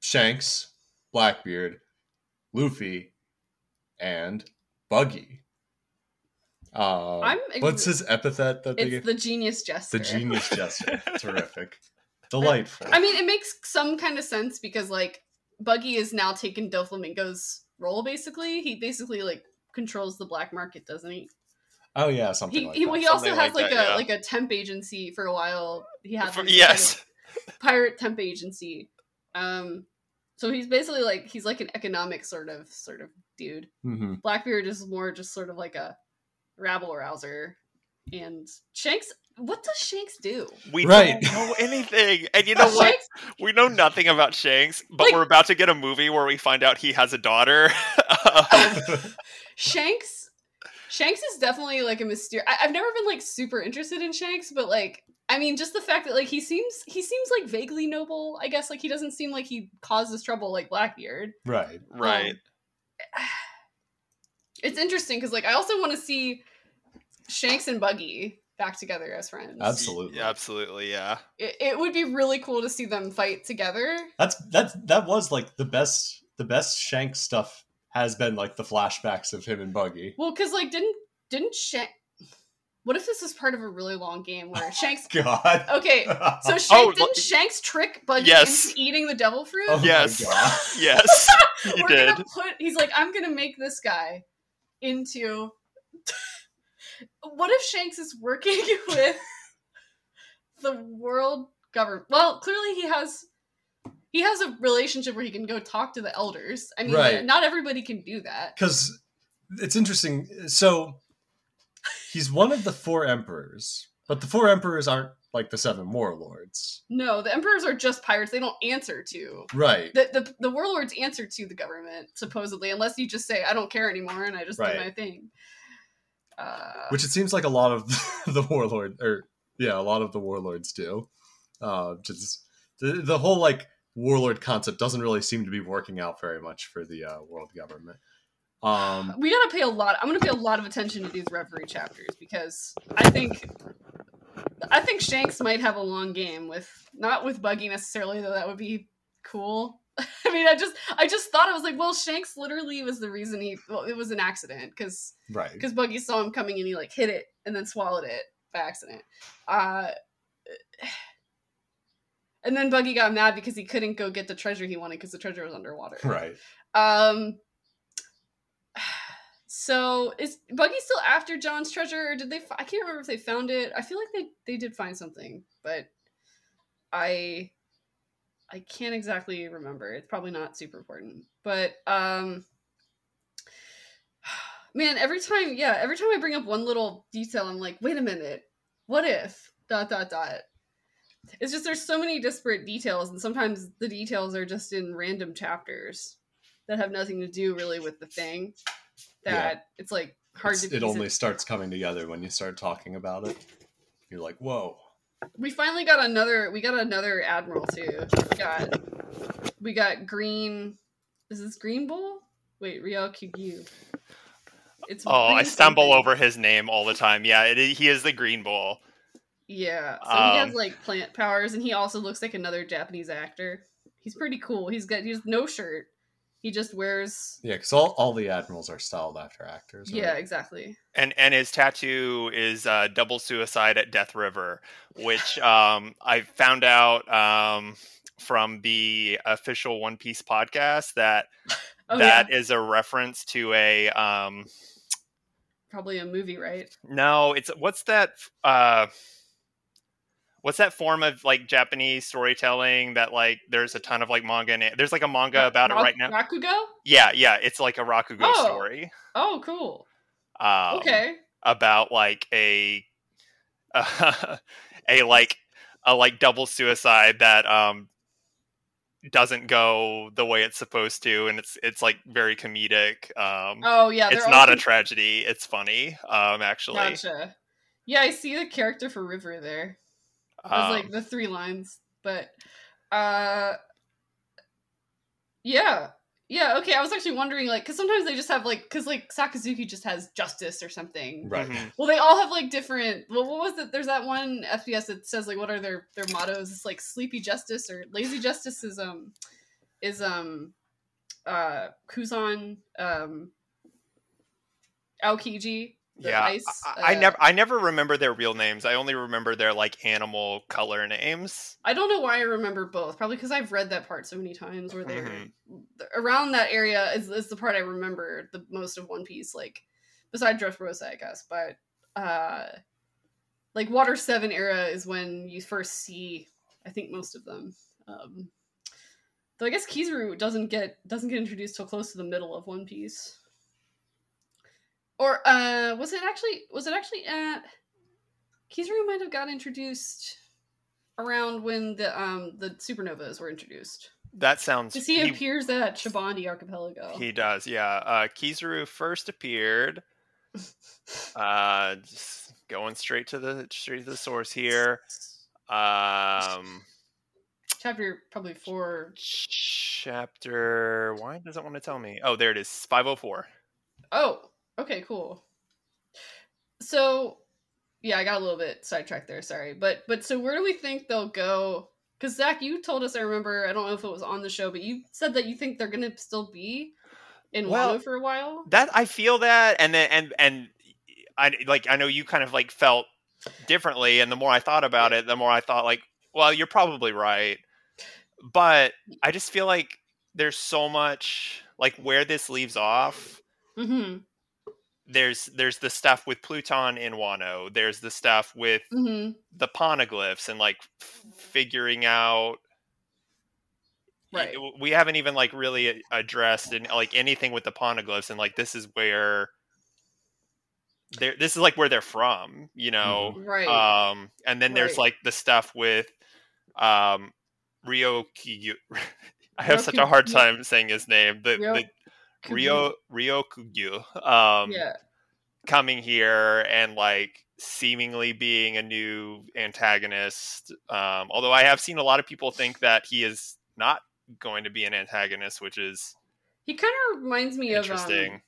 Shanks, Blackbeard, Luffy, and Buggy. Uh, I'm what's his epithet that they It's the genius jester. The genius jester. Terrific. Delightful. I mean, it makes some kind of sense because like Buggy is now taking Doflamingo's role. Basically, he basically like controls the black market, doesn't he? Oh yeah, something He like he, that. he also Something has like like, that, a yeah. like a temp agency for a while. He had For- yes. pirate temp agency. Um, so he's basically like he's like an economic sort of sort of dude. hmm Blackbeard is more just sort of like a rabble rouser, and Shanks. What does Shanks do? We Right. don't know anything. And you know what? We know nothing about Shanks, but Like- we're about to get a movie where we find out he has a daughter. Um, Shanks, Shanks is definitely like a mysterious. I've never been like super interested in Shanks, but like, I mean, just the fact that like he seems he seems like vaguely noble. I guess like he doesn't seem like he causes trouble like Blackbeard. right. right. Um, it's interesting because like I also want to see Shanks and Buggy back together as friends. Absolutely. Absolutely, yeah. It, it would be really cool to see them fight together. That's that's that was like the best the best Shank stuff has been like the flashbacks of him and Buggy. Well, because like didn't didn't Shank. What if this is part of a really long game where Shanks? God. Okay, So Shank Oh, didn't look- Shanks trick Buggy Yes. into eating the devil fruit? Oh my yes. God. yes. He We're did. gonna put. He's like, I'm gonna make this guy into. what if Shanks is working with the world government? Well, clearly he has. He has a relationship where he can go talk to the elders. I mean, Right. not everybody can do that. because it's interesting. So he's one of the four emperors, but the four emperors aren't like the seven warlords, No, the emperors are just pirates. They don't answer to right? the the, the warlords answer to the government supposedly, unless you just say I don't care anymore and I just Right. do my thing. Uh, Which it seems like a lot of the warlord, or yeah, a lot of the warlords do. Uh, just the the whole like warlord concept doesn't really seem to be working out very much for the uh, world government. Um, we gotta pay a lot. I'm gonna pay a lot of attention to these reverie chapters because I think I think Shanks might have a long game with not with Buggy necessarily, though that would be cool. I mean, I just I just thought I was like, well, Shanks literally was the reason he. Well, it was an accident because right. because Buggy saw him coming and he like hit it and then swallowed it by accident. Uh, and then Buggy got mad because he couldn't go get the treasure he wanted because the treasure was underwater. Right. Um. So is Buggy still after John's treasure, or did they? I can't remember if they found it. I feel like they they did find something, but I I can't exactly remember. It's probably not super important, but um. Man, every time, yeah, every time I bring up one little detail, I'm like, wait a minute, what if dot dot dot. It's just there's so many disparate details, and sometimes the details are just in random chapters that have nothing to do really with the thing. That it's like hard It's- to. it piece only starts coming together when you start talking about it. You're like, whoa. We finally got another. We got another admiral too. We got. We got green. Is this Green Bull? Wait, Riel Kugyu. It's. Oh, I stumble something. over his name all the time. Yeah, it, he is the Green Bull. Yeah, so he has Um, like plant powers, and he also looks like another Japanese actor. He's pretty cool. He's got he's no shirt. He just wears. Yeah, because all, all the admirals are styled after actors. Yeah, right? exactly. and and his tattoo is uh, double suicide at Death River, which um, I found out um, from the official One Piece podcast that Oh that yeah, is a reference to a um, probably a movie, right? no, it's what's that uh, what's that form of like Japanese storytelling that like there's a ton of like manga and there's like a manga about it right now. Rakugo. Yeah, yeah, it's like a Rakugo Oh. story. Oh, cool. Um, Okay. about like a a like a like double suicide that um doesn't go the way it's supposed to and it's it's like very comedic um Oh yeah, it's not all a tragedy it's funny um actually Gotcha. Yeah, I see the character for River there. It was Um, like the three lines, but uh, yeah, yeah. Okay, I was actually wondering, like, because sometimes they just have like, because like Sakazuki just has justice or something. Right. mhm. Well, they all have like different. Well, what was it? There's that one SBS that says like, what are their their mottos? It's like sleepy justice or lazy justice is um is um uh Kuzan um Aokiji yeah, ice. I, I uh, never I never remember their real names. I only remember their like animal color names. I don't know why I remember both. Probably because I've read that part so many times. Where they're Mhm. around that area is, is the part I remember the most of One Piece. Like besides Dressrosa, I guess. But uh, like Water Seven era is when you first see. I think most of them. Um, though I guess Kizaru doesn't get doesn't get introduced till close to the middle of One Piece. Or uh, was it actually was it actually at Kizaru might have got introduced around when the um the supernovas were introduced. That sounds. Because he, he, appears at Shabondy Archipelago. he does, yeah. Uh, Kizaru first appeared. Uh, just going straight to the straight to the source here. Um, Chapter probably four. chapter. Why does it want to tell me? Oh, there it is. Five hundred four. Oh, okay, cool. So, yeah, I got a little bit sidetracked there. Sorry, but but so where do we think they'll go? Because Zach, you told us. I remember. I don't know if it was on the show, but you said that you think they're gonna still be in Well, Wano for a while. That I feel that, and then and and I like I know you kind of like felt differently, and the more I thought about it, the more I thought like, well, you're probably right, but I just feel like there's so much like where this leaves off. Mm-hmm. There's there's the stuff with Pluton in Wano. There's the stuff with Mm-hmm. the poneglyphs and like f- figuring out Right. we haven't even like really addressed and like anything with the poneglyphs and like this is where they're this is like where they're from you know Right. um and then there's Right. like the stuff with um Rio Kyu I have such a hard time saying his name the, Ryo- the Rio Rio Kugyu um yeah. coming here and like seemingly being a new antagonist. Um, although I have seen a lot of people think that he is not going to be an antagonist, which is He kind of reminds me of um,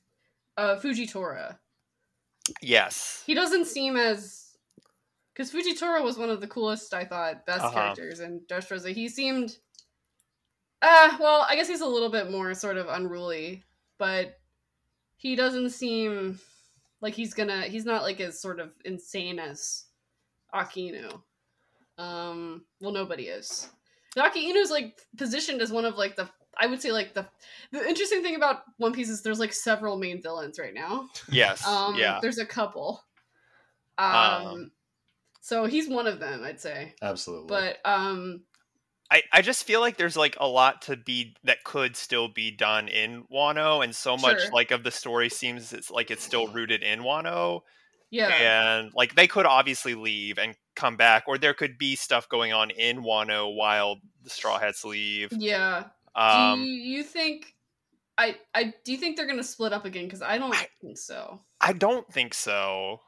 uh, Fujitora. yes. He doesn't seem as because Fujitora was one of the coolest, I thought, best Uh-huh. characters in Dressrosa. He seemed, uh, well, I guess he's a little bit more sort of unruly, but he doesn't seem like he's gonna. He's not like as sort of insane as Akainu. Um, well, nobody is. Akainu's like positioned as one of like the I would say like the the interesting thing about One Piece is there's like several main villains right now. Yes. Um, yeah. there's a couple. Um, Um, so he's one of them, I'd say. Absolutely. But um, I, I just feel like there's like a lot to be that could still be done in Wano, and so much Sure. like of the story seems it's like it's still rooted in Wano. yeah, and like they could obviously leave and come back or there could be stuff going on in Wano while the straw hats leave yeah. um do you think? I I do you think they're gonna split up again? Because I don't I- think so. i don't think so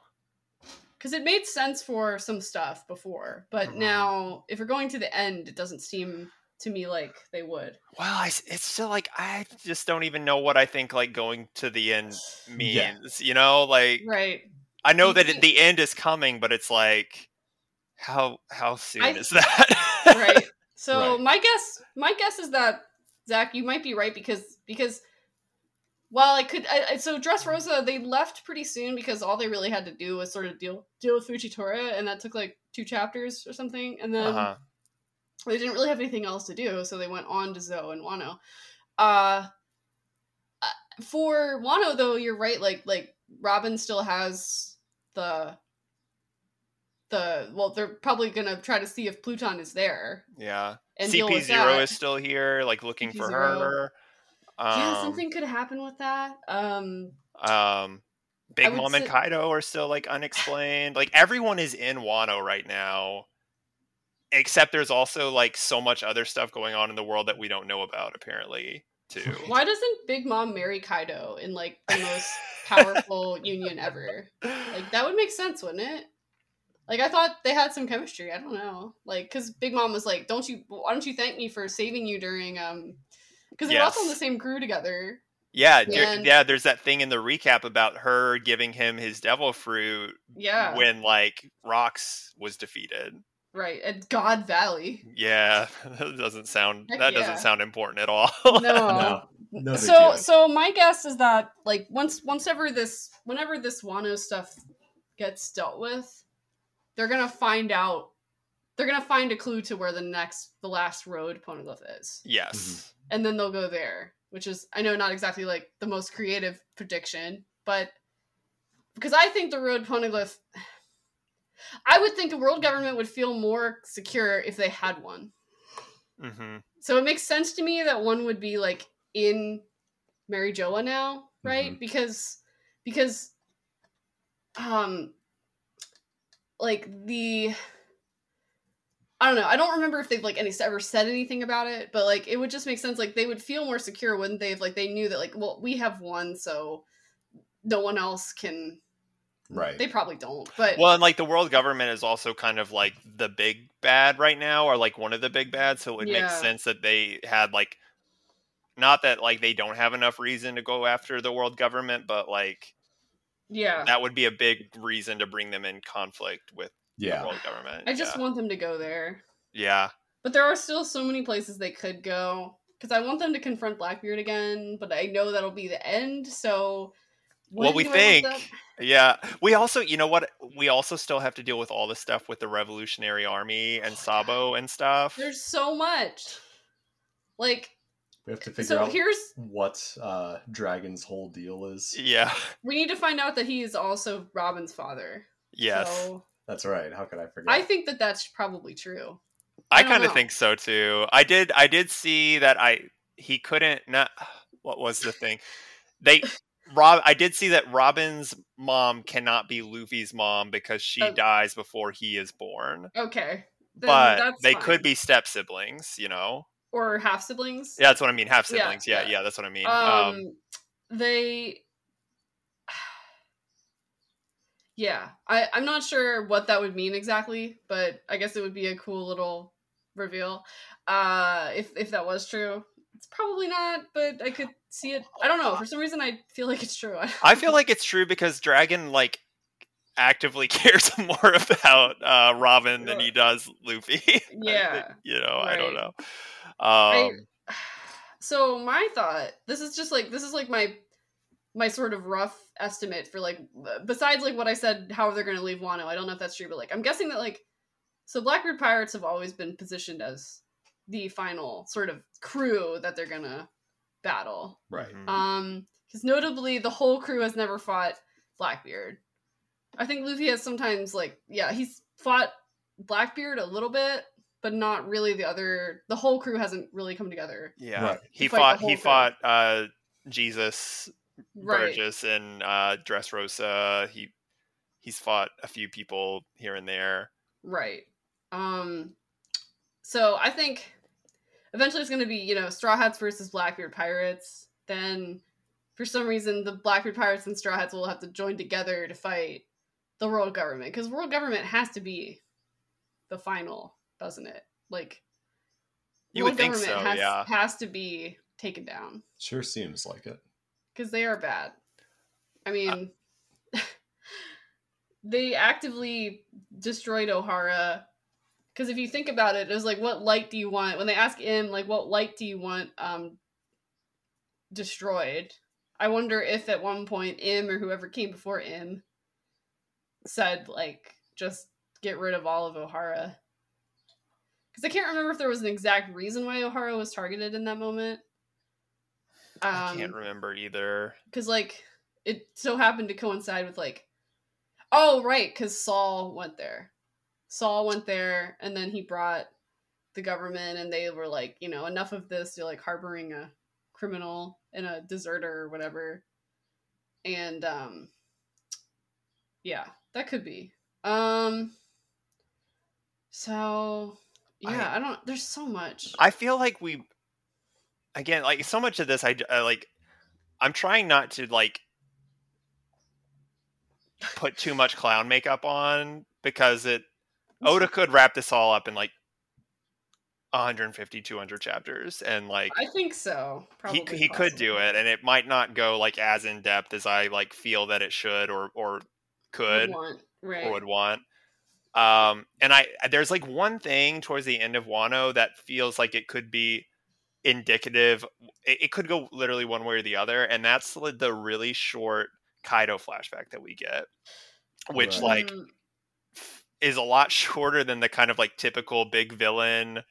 Because it made sense for some stuff before, but Mhm. now if we're going to the end, it doesn't seem to me like they would. well I, s- it's still like i just don't even know what i think like going to the end means Yeah. you know like Right. i know You that think- the end is coming but it's like how how soon I- is that right so Right. my guess my guess is that zach you might be right because because well i could I, so dress rosa they left pretty soon because all they really had to do was sort of deal deal with fujitora and that took like two chapters or something and then uh-huh. they didn't really have anything else to do so they went on to Zou and wano uh uh, for wano though you're right like like robin still has the the well they're probably gonna try to see if pluton is there yeah and cp zero is still here like looking for CP0. her um, yeah something could happen with that um Um, Big Mom and Kaido are still like unexplained. Like everyone is in Wano right now, except there's also like so much other stuff going on in the world that we don't know about. Apparently, too. why doesn't big mom marry kaido in like the most powerful union ever like that would make sense wouldn't it like i thought they had some chemistry i don't know like because big mom was like don't you why don't you thank me for saving you during um because they were also on the same crew together Yeah, And- yeah. There's that thing in the recap about her giving him his devil fruit yeah when like Rocks was defeated. right at god valley Yeah, that doesn't sound Heck that yeah. doesn't sound important at all. no, No. No so deal. so my guess is that like once once ever this whenever this Wano stuff gets dealt with, they're gonna find out they're gonna find a clue to where the next the last road poneglyph is. Yes. And then they'll go there, which is I know not exactly like the most creative prediction, but because I think the road poneglyph I would think a world government would feel more secure if they had one. hmm So it makes sense to me that one would be like in Mary Geoise now, right? Because because um like the I don't know. I don't remember if they've like any ever said anything about it, but like it would just make sense. Like they would feel more secure, wouldn't they? If like they knew that like well we have one, so no one else can. right. They probably don't, but Well, and like the world government is also kind of like the big bad right now, or like one of the big bads. So it would make sense that they had like, not that like they don't have enough reason to go after the world government, but like yeah, that would be a big reason to bring them in conflict with the yeah. world government. I just yeah. want them to go there. yeah. But there are still so many places they could go because I want them to confront Blackbeard again, but I know that'll be the end. So, Well, we do I want think- Yeah, we also, you know what? We also still have to deal with all the stuff with the Revolutionary Army and Sabo and stuff. there's so much. Like, We have to figure so out here's what uh, Dragon's whole deal is. Yeah. we need to find out that he is also Robin's father. Yes. So That's right. How could I forget? I think that that's probably true. I, I kind of think so too. I did. I did see that. I he couldn't. Not what was the thing? They Rob. I did see that Robin's mom cannot be Luffy's mom because she Oh. dies before he is born. Okay. Then but they fine. could be step siblings. You know. or half siblings. Yeah, that's what I mean. Half Yeah, siblings. Yeah, yeah. yeah, that's what I mean. um, Um, they yeah i i'm not sure what that would mean exactly but i guess it would be a cool little reveal uh if if that was true it's probably not but i could see it i don't know for some reason i feel like it's true I feel like it's true because Dragon like actively cares more about uh, Robin than he does Luffy. I think, Yeah, you know, I don't right. know. I- Um, so my thought this is just like this is like my my sort of rough estimate for like besides like what i said how they're going to leave wano i don't know if that's true but like i'm guessing that like so blackbeard pirates have always been positioned as the final sort of crew that they're going to battle right. mhm. um because notably the whole crew has never fought blackbeard i think luffy has sometimes like yeah he's fought blackbeard a little bit but not really the other the whole crew hasn't really come together yeah, Right. he fought. He crew. fought uh, Jesus right Burgess and uh, Dressrosa. He he's fought a few people here and there. Right. Um so I think eventually it's gonna be, you know, Straw Hats versus Blackbeard Pirates. Then for some reason the Blackbeard Pirates and Straw Hats will have to join together to fight the world government. Because world government has to be the final, doesn't it? Like You world would think government so, has, yeah. has to be taken down. Sure seems like it. Because they are bad. I Uh mean, they actively destroyed Ohara. Because if you think about it, it was like, what light do you want? When they ask him, like, what light do you want um, destroyed? I wonder if at one point Im or whoever came before Im said, like, just get rid of all of Ohara. Because I can't remember if there was an exact reason why Ohara was targeted in that moment. I Um, can't remember either. because like it so happened to coincide with like oh right because saul went there. Saul went there and then he brought the government and they were like you know enough of this. You're like harboring a criminal and a deserter or whatever. And um yeah that could be. Um so yeah I, don't there's so much. I feel like we again like so much of this I, I like I'm trying not to like put too much clown makeup on because it Oda could wrap this all up in like 150 200 chapters and like i think so he probably he could do it and it might not go like as in depth as I like feel that it should or or could Would want, right or would want. Um, and I there's like one thing towards the end of Wano that feels like it could be indicative. It, it could go literally one way or the other, and that's the- the really short Kaido flashback that we get, which Right. like Mm, is a lot shorter than the kind of like typical big villain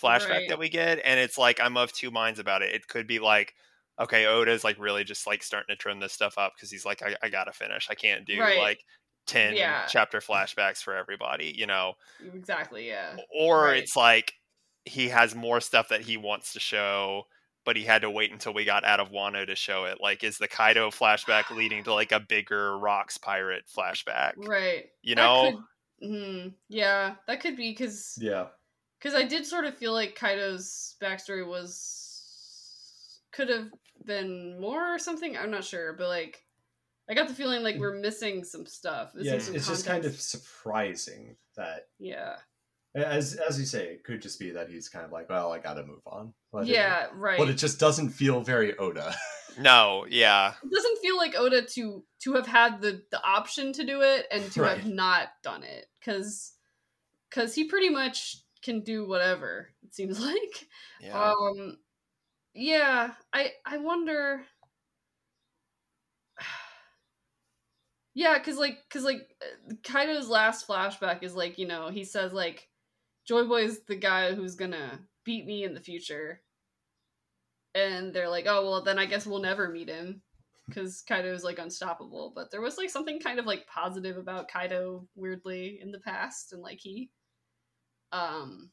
flashback Right. that we get and it's like i'm of two minds about it it could be like okay oda's like really just like starting to trim this stuff up because he's like I, I gotta finish i can't do Right. like 10 Yeah. chapter flashbacks for everybody you know exactly. Yeah. or Right. it's like he has more stuff that he wants to show but he had to wait until we got out of Wano to show it. Like, is the Kaido flashback leading to like a bigger Rocks pirate flashback? Right. You know, could- mhm, yeah, that could be because Yeah. because I did sort of feel like Kaido's backstory was could have been more or something. I'm not sure, but like I got the feeling like we're missing some stuff. Yeah, missing it's, some it's just kind of surprising that, yeah, as as you say, it could just be that he's kind of like, well, I got to move on. But it- yeah, right. but it just doesn't feel very Oda. no, yeah, it doesn't feel like Oda to to have had the the option to do it and to have not done it because because he pretty much can do whatever it seems like. yeah. Um, yeah, I I wonder. Yeah, cause like, cause like, uh, Kaido's last flashback is like, you know, he says like, Joy Boy's the guy who's gonna beat me in the future, and they're like, oh well, then I guess we'll never meet him, because Kaido's like unstoppable. But there was like something kind of like positive about Kaido weirdly in the past, and like he, um,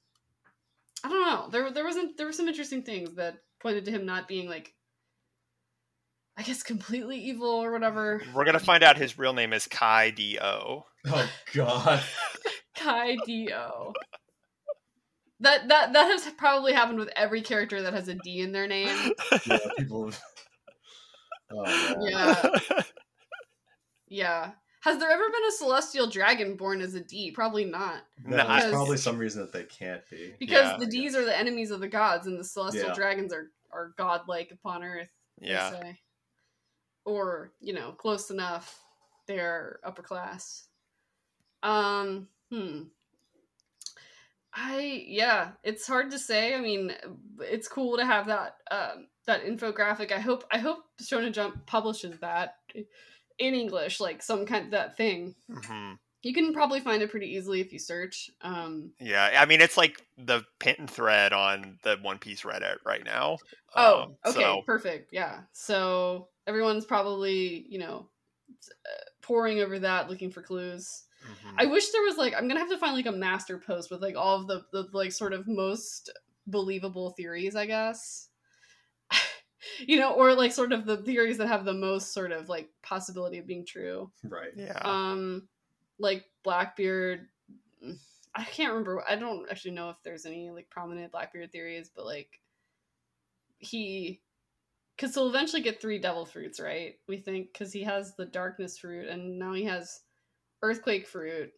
I don't know. There there wasn't there were some interesting things that pointed to him not being like I guess completely evil or whatever. We're gonna find out his real name is Kai Do. oh God. Kai Dio. That that that has probably happened with every character that has a D in their name. Yeah, people. Oh. Yeah. Yeah. Has there ever been a celestial dragon born as a D? Probably not. No, Nah, there's probably some reason that they can't be. Because Yeah. the D's are the enemies of the gods and the celestial Yeah. dragons are, are godlike upon earth. yeah. Or, you know, close enough. They're upper class. Um, hmm. I yeah, it's hard to say. I mean, it's cool to have that um that infographic. I hope I hope Shonen Jump publishes that in English, like some kind of that thing. hmm You can probably find it pretty easily if you search. Um yeah. I mean, it's like the pin thread on the One Piece Reddit right now. Oh, Um, okay, so- perfect. Yeah. So everyone's probably, you know, uh, poring over that looking for clues. Mhm. I wish there was like I'm gonna have to find like a master post with like all of the, the like sort of most believable theories, I guess. you know, or like sort of the theories that have the most sort of like possibility of being true. Right. yeah. Um, like Blackbeard. I can't remember. I don't actually know if there's any like prominent Blackbeard theories, but like he, because he'll eventually get three devil fruits, right? We think because he has the darkness fruit, and now he has earthquake fruit,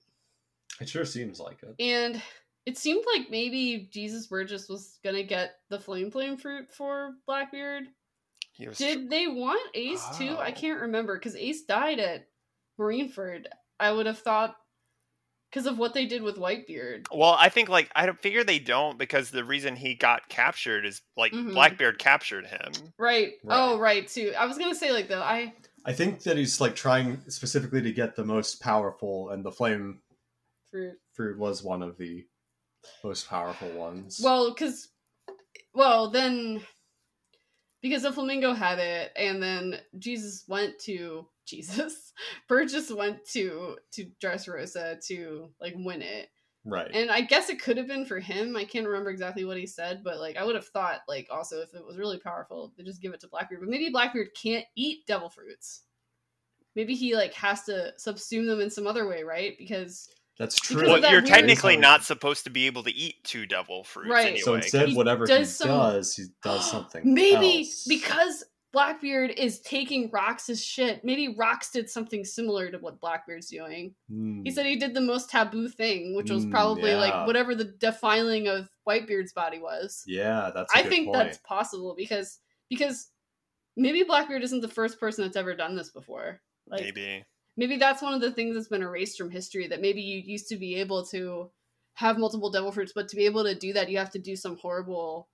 It sure seems like it. and it seemed like maybe Jesus Burgess was gonna get the flame flame fruit for Blackbeard. he was Did they want Ace too? I Oh. can't remember because Ace died at Marineford. I would have thought because of what they did with Whitebeard. Well, I think like I don't figure they don't because the reason he got captured is like Mhm. Blackbeard captured him. Right. Right. Oh, right. Too. I was gonna say like though I I think that he's like trying specifically to get the most powerful, and the flame fruit. fruit was one of the most powerful ones. Well, because well then because Doflamingo had it, and then Jesus went to Jesus. Burgess went to to Dressrosa to like win it. Right. And I guess it could have been for him. I can't remember exactly what he said, but like I would have thought like also if it was really powerful, they just give it to Blackbeard. But maybe Blackbeard can't eat devil fruits. Maybe he like has to subsume them in some other way, right? Because That's true. Well, that you're technically So- not supposed to be able to eat two devil fruits Right. anyway. So instead, He whatever he does some- does, he does something. maybe else. because Blackbeard is taking Rocks's shit. Maybe Rocks did something similar to what Blackbeard's doing. Hmm. He said he did the most taboo thing, which was Mm, probably yeah. like whatever the defiling of Whitebeard's body was. "Yeah, that's." I I think that's possible because because maybe Blackbeard isn't the first person that's ever done this before. Like maybe. Maybe. that's one of the things that's been erased from history. That maybe you used to be able to have multiple devil fruits, but to be able to do that, you have to do some horrible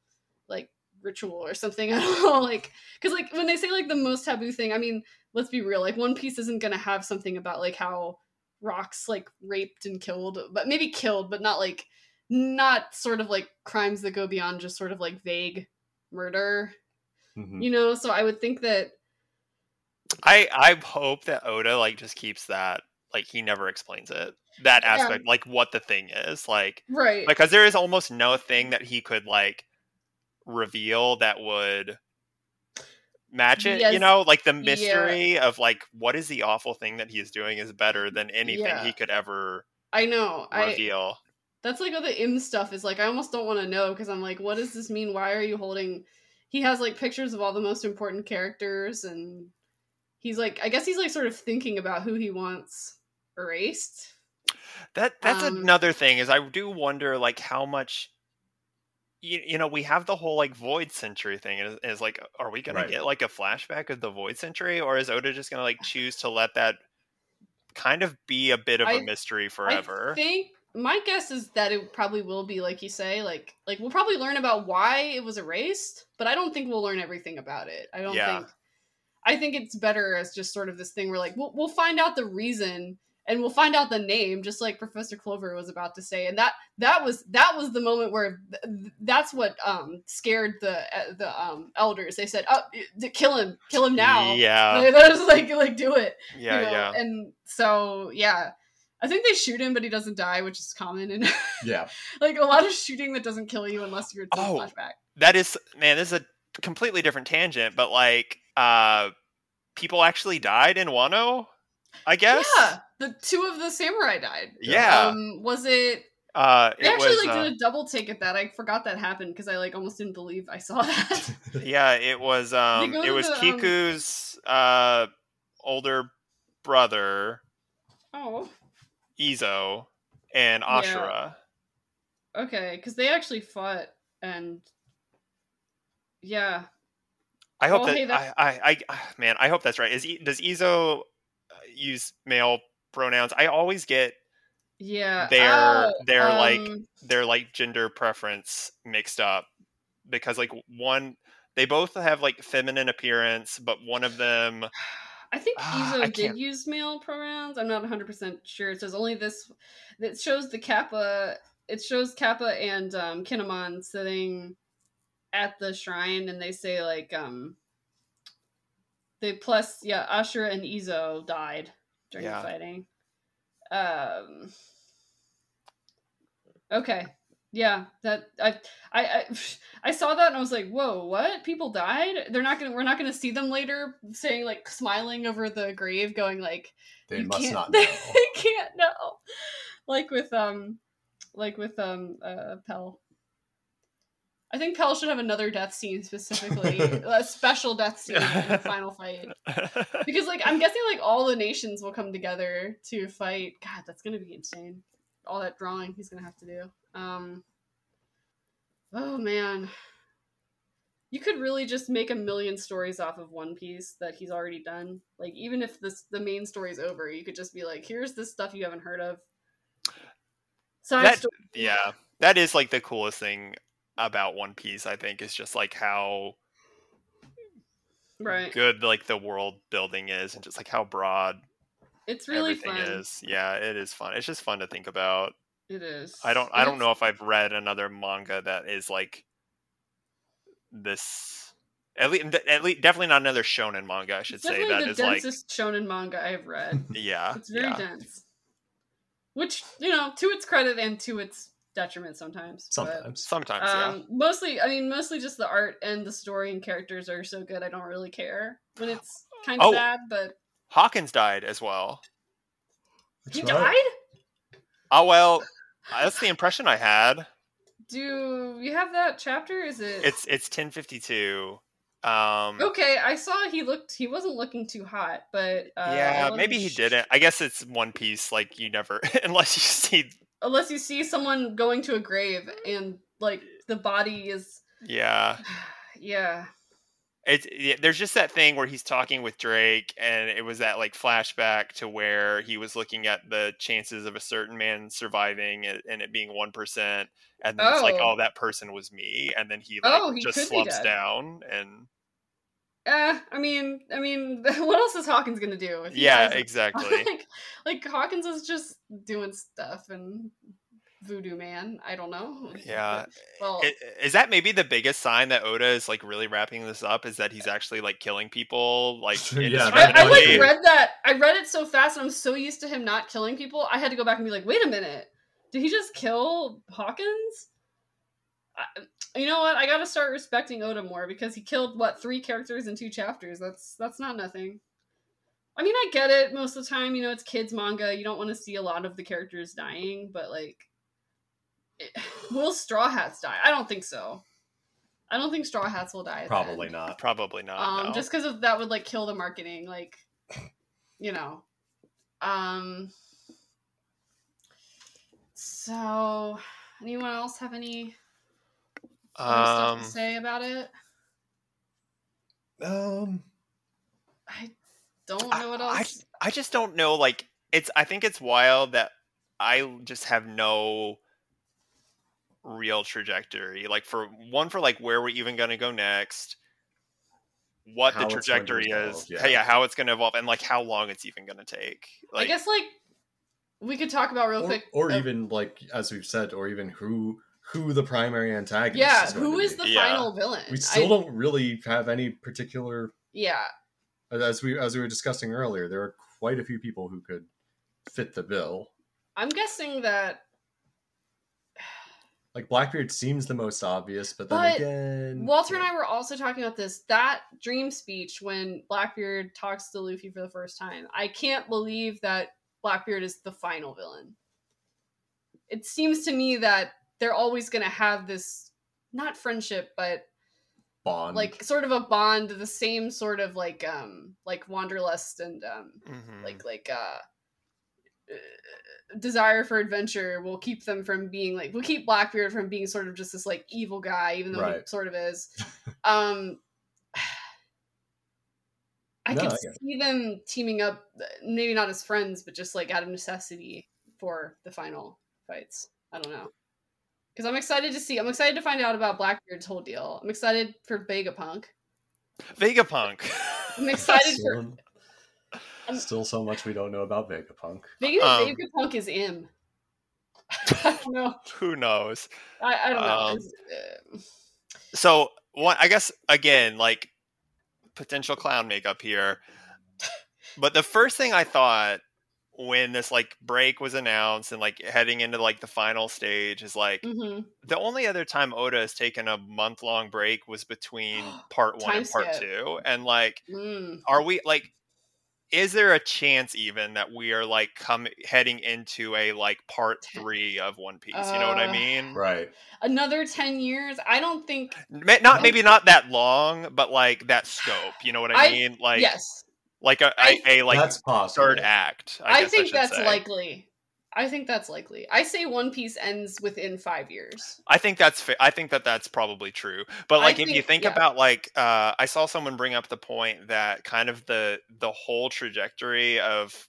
like ritual or something. Don't know, like because like when they say like the most taboo thing, I mean, let's be real. Like One Piece isn't gonna have something about like how rocks like raped and killed, but maybe killed, but not like not sort of like crimes that go beyond just sort of like vague murder. Mhm. You know, so I would think that I I hope that Oda like just keeps that like he never explains it that Yeah. aspect like what the thing is like right. because there is almost no thing that he could like reveal that would match it you know like the mystery of like what is the awful thing that he's doing is better than anything Yeah. he could ever I know. I reveal that's like all the im stuff is like I almost don't want to know because I'm like, what does this mean? Why are you holding? He has like pictures of all the most important characters, and he's like, I guess he's like sort of thinking about who he wants erased. That that's Um, another thing is I do wonder like how much you, you know we have the whole like void century thing is, is like are we gonna Right. get like a flashback of the void century or is Oda just gonna like choose to let that kind of be a bit of a I- mystery forever? I think my guess is that it probably will be like you say, like like we'll probably learn about why it was erased, but I don't think we'll learn everything about it. I don't Yeah. think. I think it's better as just sort of this thing where like we'll we'll find out the reason and we'll find out the name, just like Professor Clover was about to say, and that that was that was the moment where th- that's what um scared the uh, the um elders. They said, "Oh, kill him, kill him now." Yeah, Like, they're just like like do it yeah, you know? yeah. And so yeah, I think they shoot him, but he doesn't die, which is common and Yeah. like a lot of shooting that doesn't kill you unless you're in Oh. flashback. That is man, this is a completely different tangent, but like uh people actually died in Wano, I guess. Yeah, the two of the samurai died. Yeah. Um, was it? Uh I it actually was like uh, did a double take at that. I forgot that happened because I like almost didn't believe I saw that. Yeah, it was um it was the, um, Kiku's uh older brother, oh, Izo, and Yeah. Ashura. okay, because they actually fought and yeah, I hope Oh, that hey, I, I I man, I hope that's right. Is does Izo uh, use male pronouns? I always get yeah. They're- Oh, they're, like, um, their like gender preference mixed up because like one they both have like feminine appearance, but one of them I think Ah, Izo I did use male pronouns. I'm not 100% sure. It says only this. It shows the Kappa. It shows Kappa and um, Kinemon sitting at the shrine, and they say, like, um, they plus, yeah, Ashura and Izo died during Yeah. the fighting. Um, okay. Yeah, that I, I I I saw that and I was like, "Whoa, what? People died? They're not gonna. We're not gonna see them later, saying like smiling over the grave, going like, They you must can't, not know. They can't know. Like with um, like with um, uh, Pell. I think Pell should have another death scene specifically, a special death scene in the final fight. Because like I'm guessing like all the nations will come together to fight. God, that's gonna be insane. All that drawing he's gonna have to do. Um. Oh man. You could really just make a million stories off of One Piece that he's already done. Like even if this the main story's over, you could just be like, "Here's this stuff you haven't heard of." Side That- story. yeah, that is like the coolest thing about One Piece. I think is just like how right? good like the world building is, and just like how broad It's really everything fun. is. Yeah, it is fun. It's just fun to think about. It is. I don't. I don't know if I've read another manga that is like this. At least, at least, definitely not another shonen manga. I should It's say that the is like, densest shonen manga I've read. yeah, It's very yeah. dense. Which, you know, to its credit and to its detriment sometimes. but, Sometimes. Sometimes, yeah. um, mostly, I mean, mostly just the art and the story and characters are so good. I don't really care when it's kind of Oh. bad, but Hawkins died as well. That's he right. died. Oh well, that's the impression I had. Do you have that chapter? Is it? It's it's ten fifty two. Um, okay. I saw he looked. He wasn't looking too hot, but uh, yeah, maybe he sh- didn't. I guess it's One Piece. Like you never, unless you see, Unless you see someone going to a grave and like the body is yeah. yeah it's yeah, there's just that thing where he's talking with Drake, and it was that like flashback to where he was looking at the chances of a certain man surviving and, and it being one percent, and then it's like, Oh. oh, that person was me, and then he like Oh, he just slumps down, and Eh, I mean, I mean, what else is Hawkins gonna do? if yeah, has- exactly. like, like Hawkins is just doing stuff and Voodoo Man. I don't know. Yeah. Well, I- Is that maybe the biggest sign that Oda is like really wrapping this up? Is that he's actually like killing people? Like, Yeah, I, I like read that. I read it so fast, and I'm so used to him not killing people. I had to go back and be like, wait a minute, did he just kill Hawkins? I, you know what? I got to start respecting Oda more because he killed what three characters in two chapters. That's that's not nothing. I mean, I get it. Most of the time, you know, it's kids manga. You don't want to see a lot of the characters dying, but like, it, will Straw Hats die? I don't think so. I don't think Straw Hats will die. Probably not. Probably not. um no. just because of that would like kill the marketing like you know um so anyone else have any other stuff um, to say about it Um, i don't know what I, else I I just don't know. Like, it's. I think it's wild that I just have no real trajectory. Like, for one, for like where we're even going to go next, what How the it's going trajectory evolve, is, yeah. yeah, how it's going to evolve, and like how long it's even going to take. Like, i guess like we could talk about real or, quick or uh, even like as we've said, or even who who the primary antagonist. yeah is going who to is be. the Yeah. final villain We still I- don't really have any particular. yeah As we as we were discussing earlier, there are quite a few people who could fit the bill. i'm guessing that Like Blackbeard seems the most obvious, but then But again, Walter and I were also talking about this. That dream speech when Blackbeard talks to Luffy for the first time. I can't believe that Blackbeard is the final villain. It seems to me that they're always going to have this not friendship, but Bond, like sort of a bond, the same sort of like um like wanderlust and um mhm. like like uh uh, desire for adventure will keep them from being like will keep blackbeard from being sort of just this like evil guy even though he sort of is. Um i No, could I see them teaming up maybe not as friends but just like out of necessity for the final fights. I don't know because i'm excited to see i'm excited to find out about blackbeard's whole deal i'm excited for vegapunk Vegapunk. i'm excited for still, I'm- still so much we don't know about Vegapunk. Vega, Um, Vegapunk is im i don't know Who knows? I, I don't know. Um, It's, uh, So, one, I guess again, like potential clown makeup here. But the first thing I thought when this like break was announced and like heading into like the final stage is like mhm. the only other time Oda has taken a month long break was between part one and part skip. two. And like, Mm. are we like, is there a chance even that we are like come heading into a like part three of One Piece? you know what I Uh, mean? Right. Another ten years. I don't think. Ma- Not maybe not that long, but like that scope. You know what I, I- mean? Like, yes, like a, I- a, a like That's possible. third act. I, I, guess think should that's say. likely. I think that's likely. I say One Piece ends within five years. I think that's fa- I think that that's probably true. But I like if you think- think yeah. about like uh I saw someone bring up the point that kind of the the whole trajectory of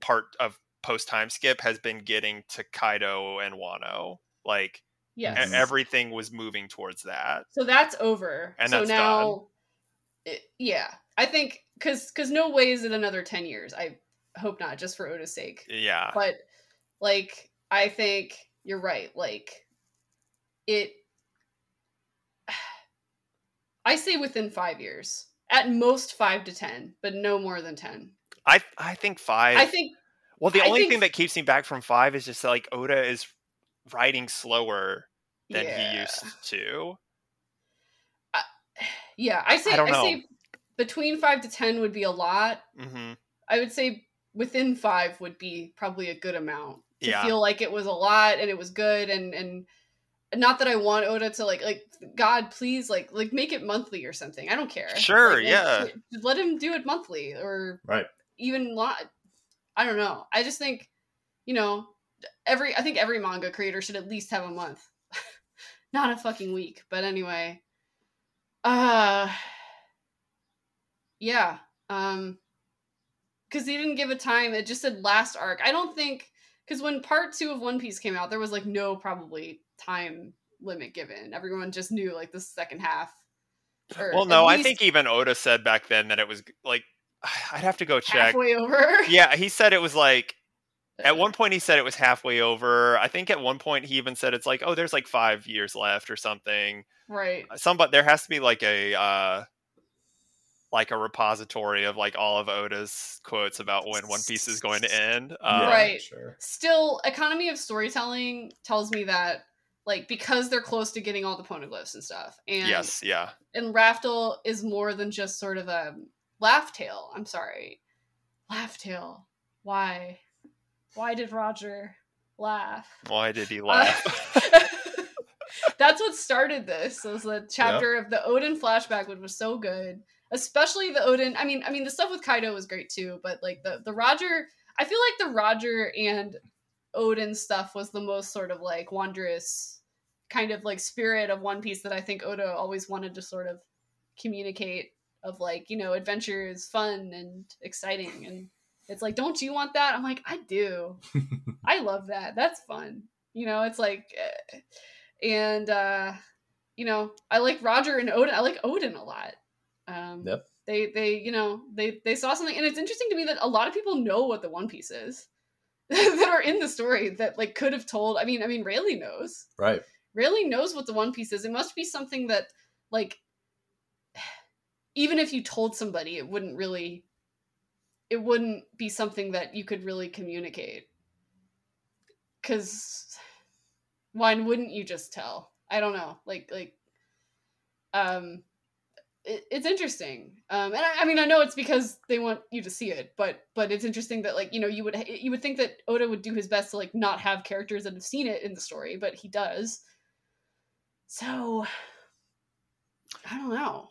part of post time skip has been getting to Kaido and Wano. Like Yes. everything was moving towards that. so that's over. And so that's now, it- yeah, I think because because no way is it another ten years. I hope not, just for Oda's sake. Yeah. but like i think you're right like it i say within five years at most five to ten but no more than ten I I think 5 i think Well, the I only think- thing that keeps me back from 5 is just like Oda is writing slower than yeah. he used to. yeah i say I i, don't know. say between five to ten would be a lot Mhm. i would say within five would be probably a good amount to Yeah. feel like it was a lot and it was good and and not that I want Oda to like like God please like like make it monthly or something. I don't care. Sure, Like, like, yeah. Let him do it monthly or Right. even lot. I don't know. I just think you know every I think every manga creator should at least have a month. Not a fucking week. But anyway. Uh yeah. Um, because he didn't give a time. It just said last arc. I don't think because when part two of One Piece came out, there was like no probably time limit given. Everyone just knew like the second half. Well, no, I think even Oda said back then that it was like I'd have to go check. halfway over. Yeah, he said it was like at one point he said it was halfway over. I think at one point he even said it's like oh there's like 5 years left or something. right. Some but there has to be like a uh like a repository of like all of Oda's quotes about when One Piece is going to end. Um, Right. Sure. Still, economy of storytelling tells me that like because they're close to getting all the poneglyphs and stuff, and Yes, yeah. and Raftel is more than just sort of a laugh tale. I'm sorry, laugh tale. Why? Why did Roger laugh? Why did he Uh, laugh? That's what started this. Was the chapter of the Oden flashback, which was so good. Especially the Oden. I mean, I mean, the stuff with Kaido was great too, but like the the Roger. I feel like the Roger and Oden stuff was the most sort of like wondrous kind of like spirit of One Piece that I think Oda always wanted to sort of communicate. Of like, you know, adventure is fun and exciting, and it's like, don't you want that? I'm like, I do. I love that. That's fun. You know, it's like, eh, and uh, you know, I like Roger and Oden. I like Oden a lot. Um, Yep. They, they, you know, they they saw something, and it's interesting to me that a lot of people know what the One Piece is that are in the story that like could have told. I mean, I mean, Rayleigh knows. Right. Rayleigh knows what the One Piece is. It must be something that, like, even if you told somebody, it wouldn't really, it wouldn't be something that you could really communicate. Because why wouldn't you just tell? I don't know. Like, like, um, it, it's interesting. Um, and I, I mean, I know it's because they want you to see it, but but it's interesting that like you know you would you would think that Oda would do his best to like not have characters that have seen it in the story, but he does. So I don't know.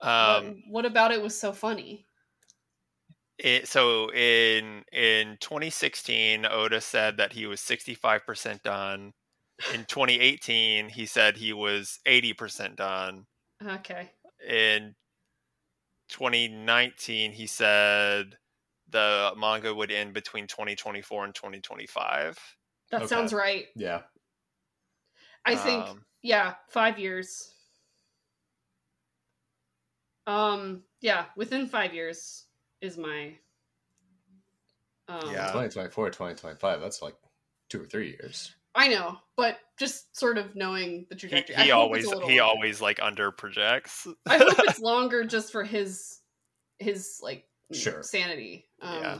Um, what, what about it was so funny? it, so in in 2016, Oda said that he was 65% done. In 2018, he said he was 80% done. Okay. In 2019, he said the manga would end between 2024 and 2025. That Okay. sounds right. Yeah. I think Um, yeah, 5 years. Um yeah, within 5 years is my um Yeah. 2024, 2025. That's like two or three years. I know, but just sort of knowing the he, trajectory. I he always it's a little he longer. always like under projects. I hope it's longer just for his his like Sure. sanity. Um, Yeah.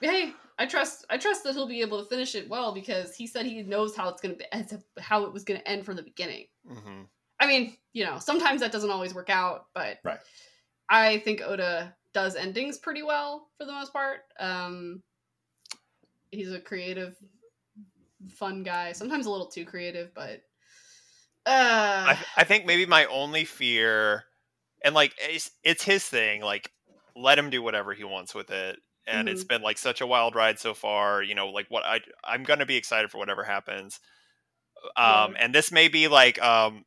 Hey, I trust I trust that he'll be able to finish it well because he said he knows how it's gonna be how it was gonna end from the beginning. hmm I mean, you know, sometimes that doesn't always work out, but Right. I think Oda does endings pretty well for the most part. Um, he's a creative, fun guy. Sometimes a little too creative, but uh, I, I think maybe my only fear, and like it's, it's his thing. Like, let him do whatever he wants with it. And it's been like such a wild ride so far. You know, like what I I'm gonna be excited for whatever happens. Um, and this may be like um,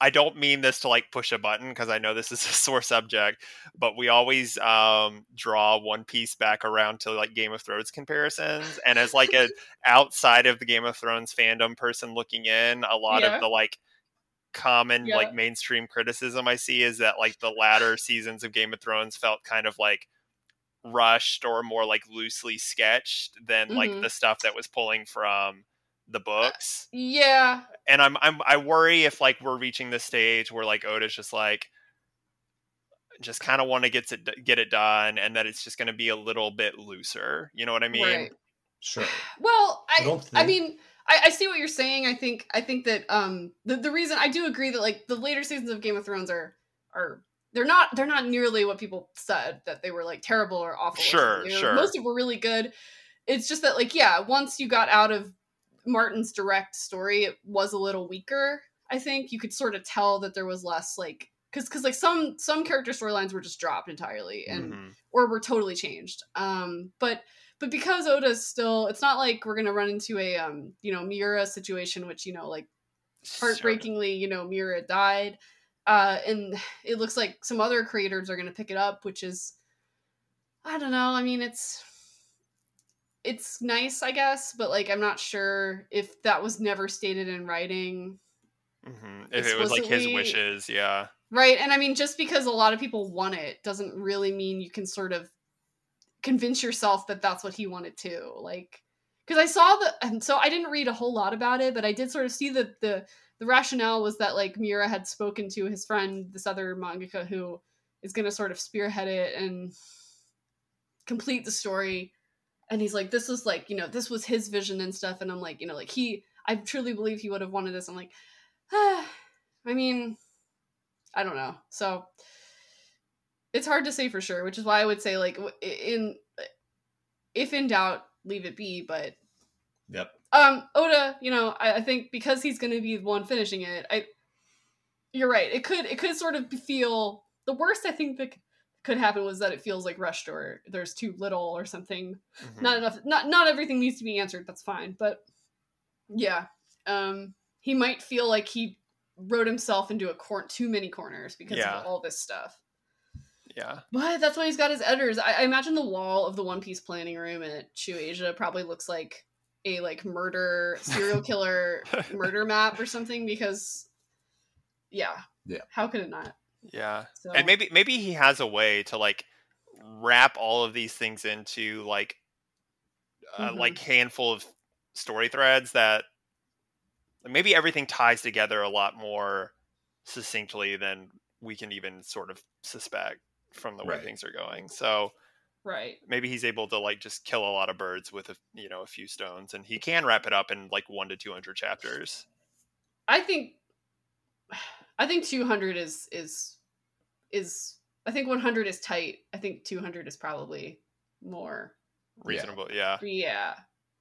I don't mean this to like push a button because I know this is a sore subject, but we always um draw One Piece back around to like Game of Thrones comparisons, and as like a outside of the Game of Thrones fandom person looking in, a lot Yeah. of the like common Yeah. like mainstream criticism I see is that like the latter seasons of Game of Thrones felt kind of like rushed or more like loosely sketched than like Mhm. the stuff that was pulling from the books. yeah, And I'm I'm I worry if like we're reaching the stage where like Oda's just like just kind of want to get it get it done and that it's just going to be a little bit looser. You know what I mean? right. Sure. Well, I I don't I mean, I, I see what you're saying. I think I think that um the, the reason I do agree that like the later seasons of Game of Thrones are are they're not they're not nearly what people said that they were like terrible or awful. Sure, something. They were- sure. Most of them were really good. It's just that like yeah, once you got out of Martin's direct story, it was a little weaker. I think you could sort of tell that there was less like because because like some some character storylines were just dropped entirely and Mhm. or were totally changed. Um, but but because Oda's still, it's not like we're gonna run into a um, you know, Miura situation, which you know, like Sure. heartbreakingly, you know, Miura died. uh, and it looks like some other creators are going to pick it up, which is, I don't know. I mean, it's it's nice, I guess, but like I'm not sure if that was never stated in writing. hmm If it was like his wishes, yeah. Right. And I mean, just because a lot of people want it doesn't really mean you can sort of convince yourself that that's what he wanted to. Like, because I saw the, and so I didn't read a whole lot about it, but I did sort of see that the, the rationale was that like Miura had spoken to his friend, this other mangaka who is going to sort of spearhead it and complete the story. And he's like, this was like, you know, this was his vision and stuff. And I'm like, you know, like he, I truly believe he would have wanted this. I'm like, ah, I mean, I don't know. So it's hard to say for sure, which is why I would say like in if in doubt, leave it be. But Yep. um, Oda, you know, I, I think because he's going to be the one finishing it, I you're right. It could it could sort of feel the worst. I think that could happen was that it feels like rushed or there's too little or something Mhm. not enough not not everything needs to be answered that's fine but yeah um he might feel like he wrote himself into a cor- too many corners because Yeah. of all this stuff yeah. but that's why he's got his editors I, I imagine the wall of the one piece planning room at Shueisha probably looks like a like murder serial killer murder map or something because yeah Yeah. how could it not Yeah. so And maybe maybe he has a way to like wrap all of these things into like a Mhm. like handful of story threads that maybe everything ties together a lot more succinctly than we can even sort of suspect from the way Right. things are going. So right maybe he's able to like just kill a lot of birds with a you know a few stones and he can wrap it up in like 1 to 200 chapters. I think I think 200 is is is I think 100 is tight. I think 200 is probably more. Reasonable. Yeah. Yeah.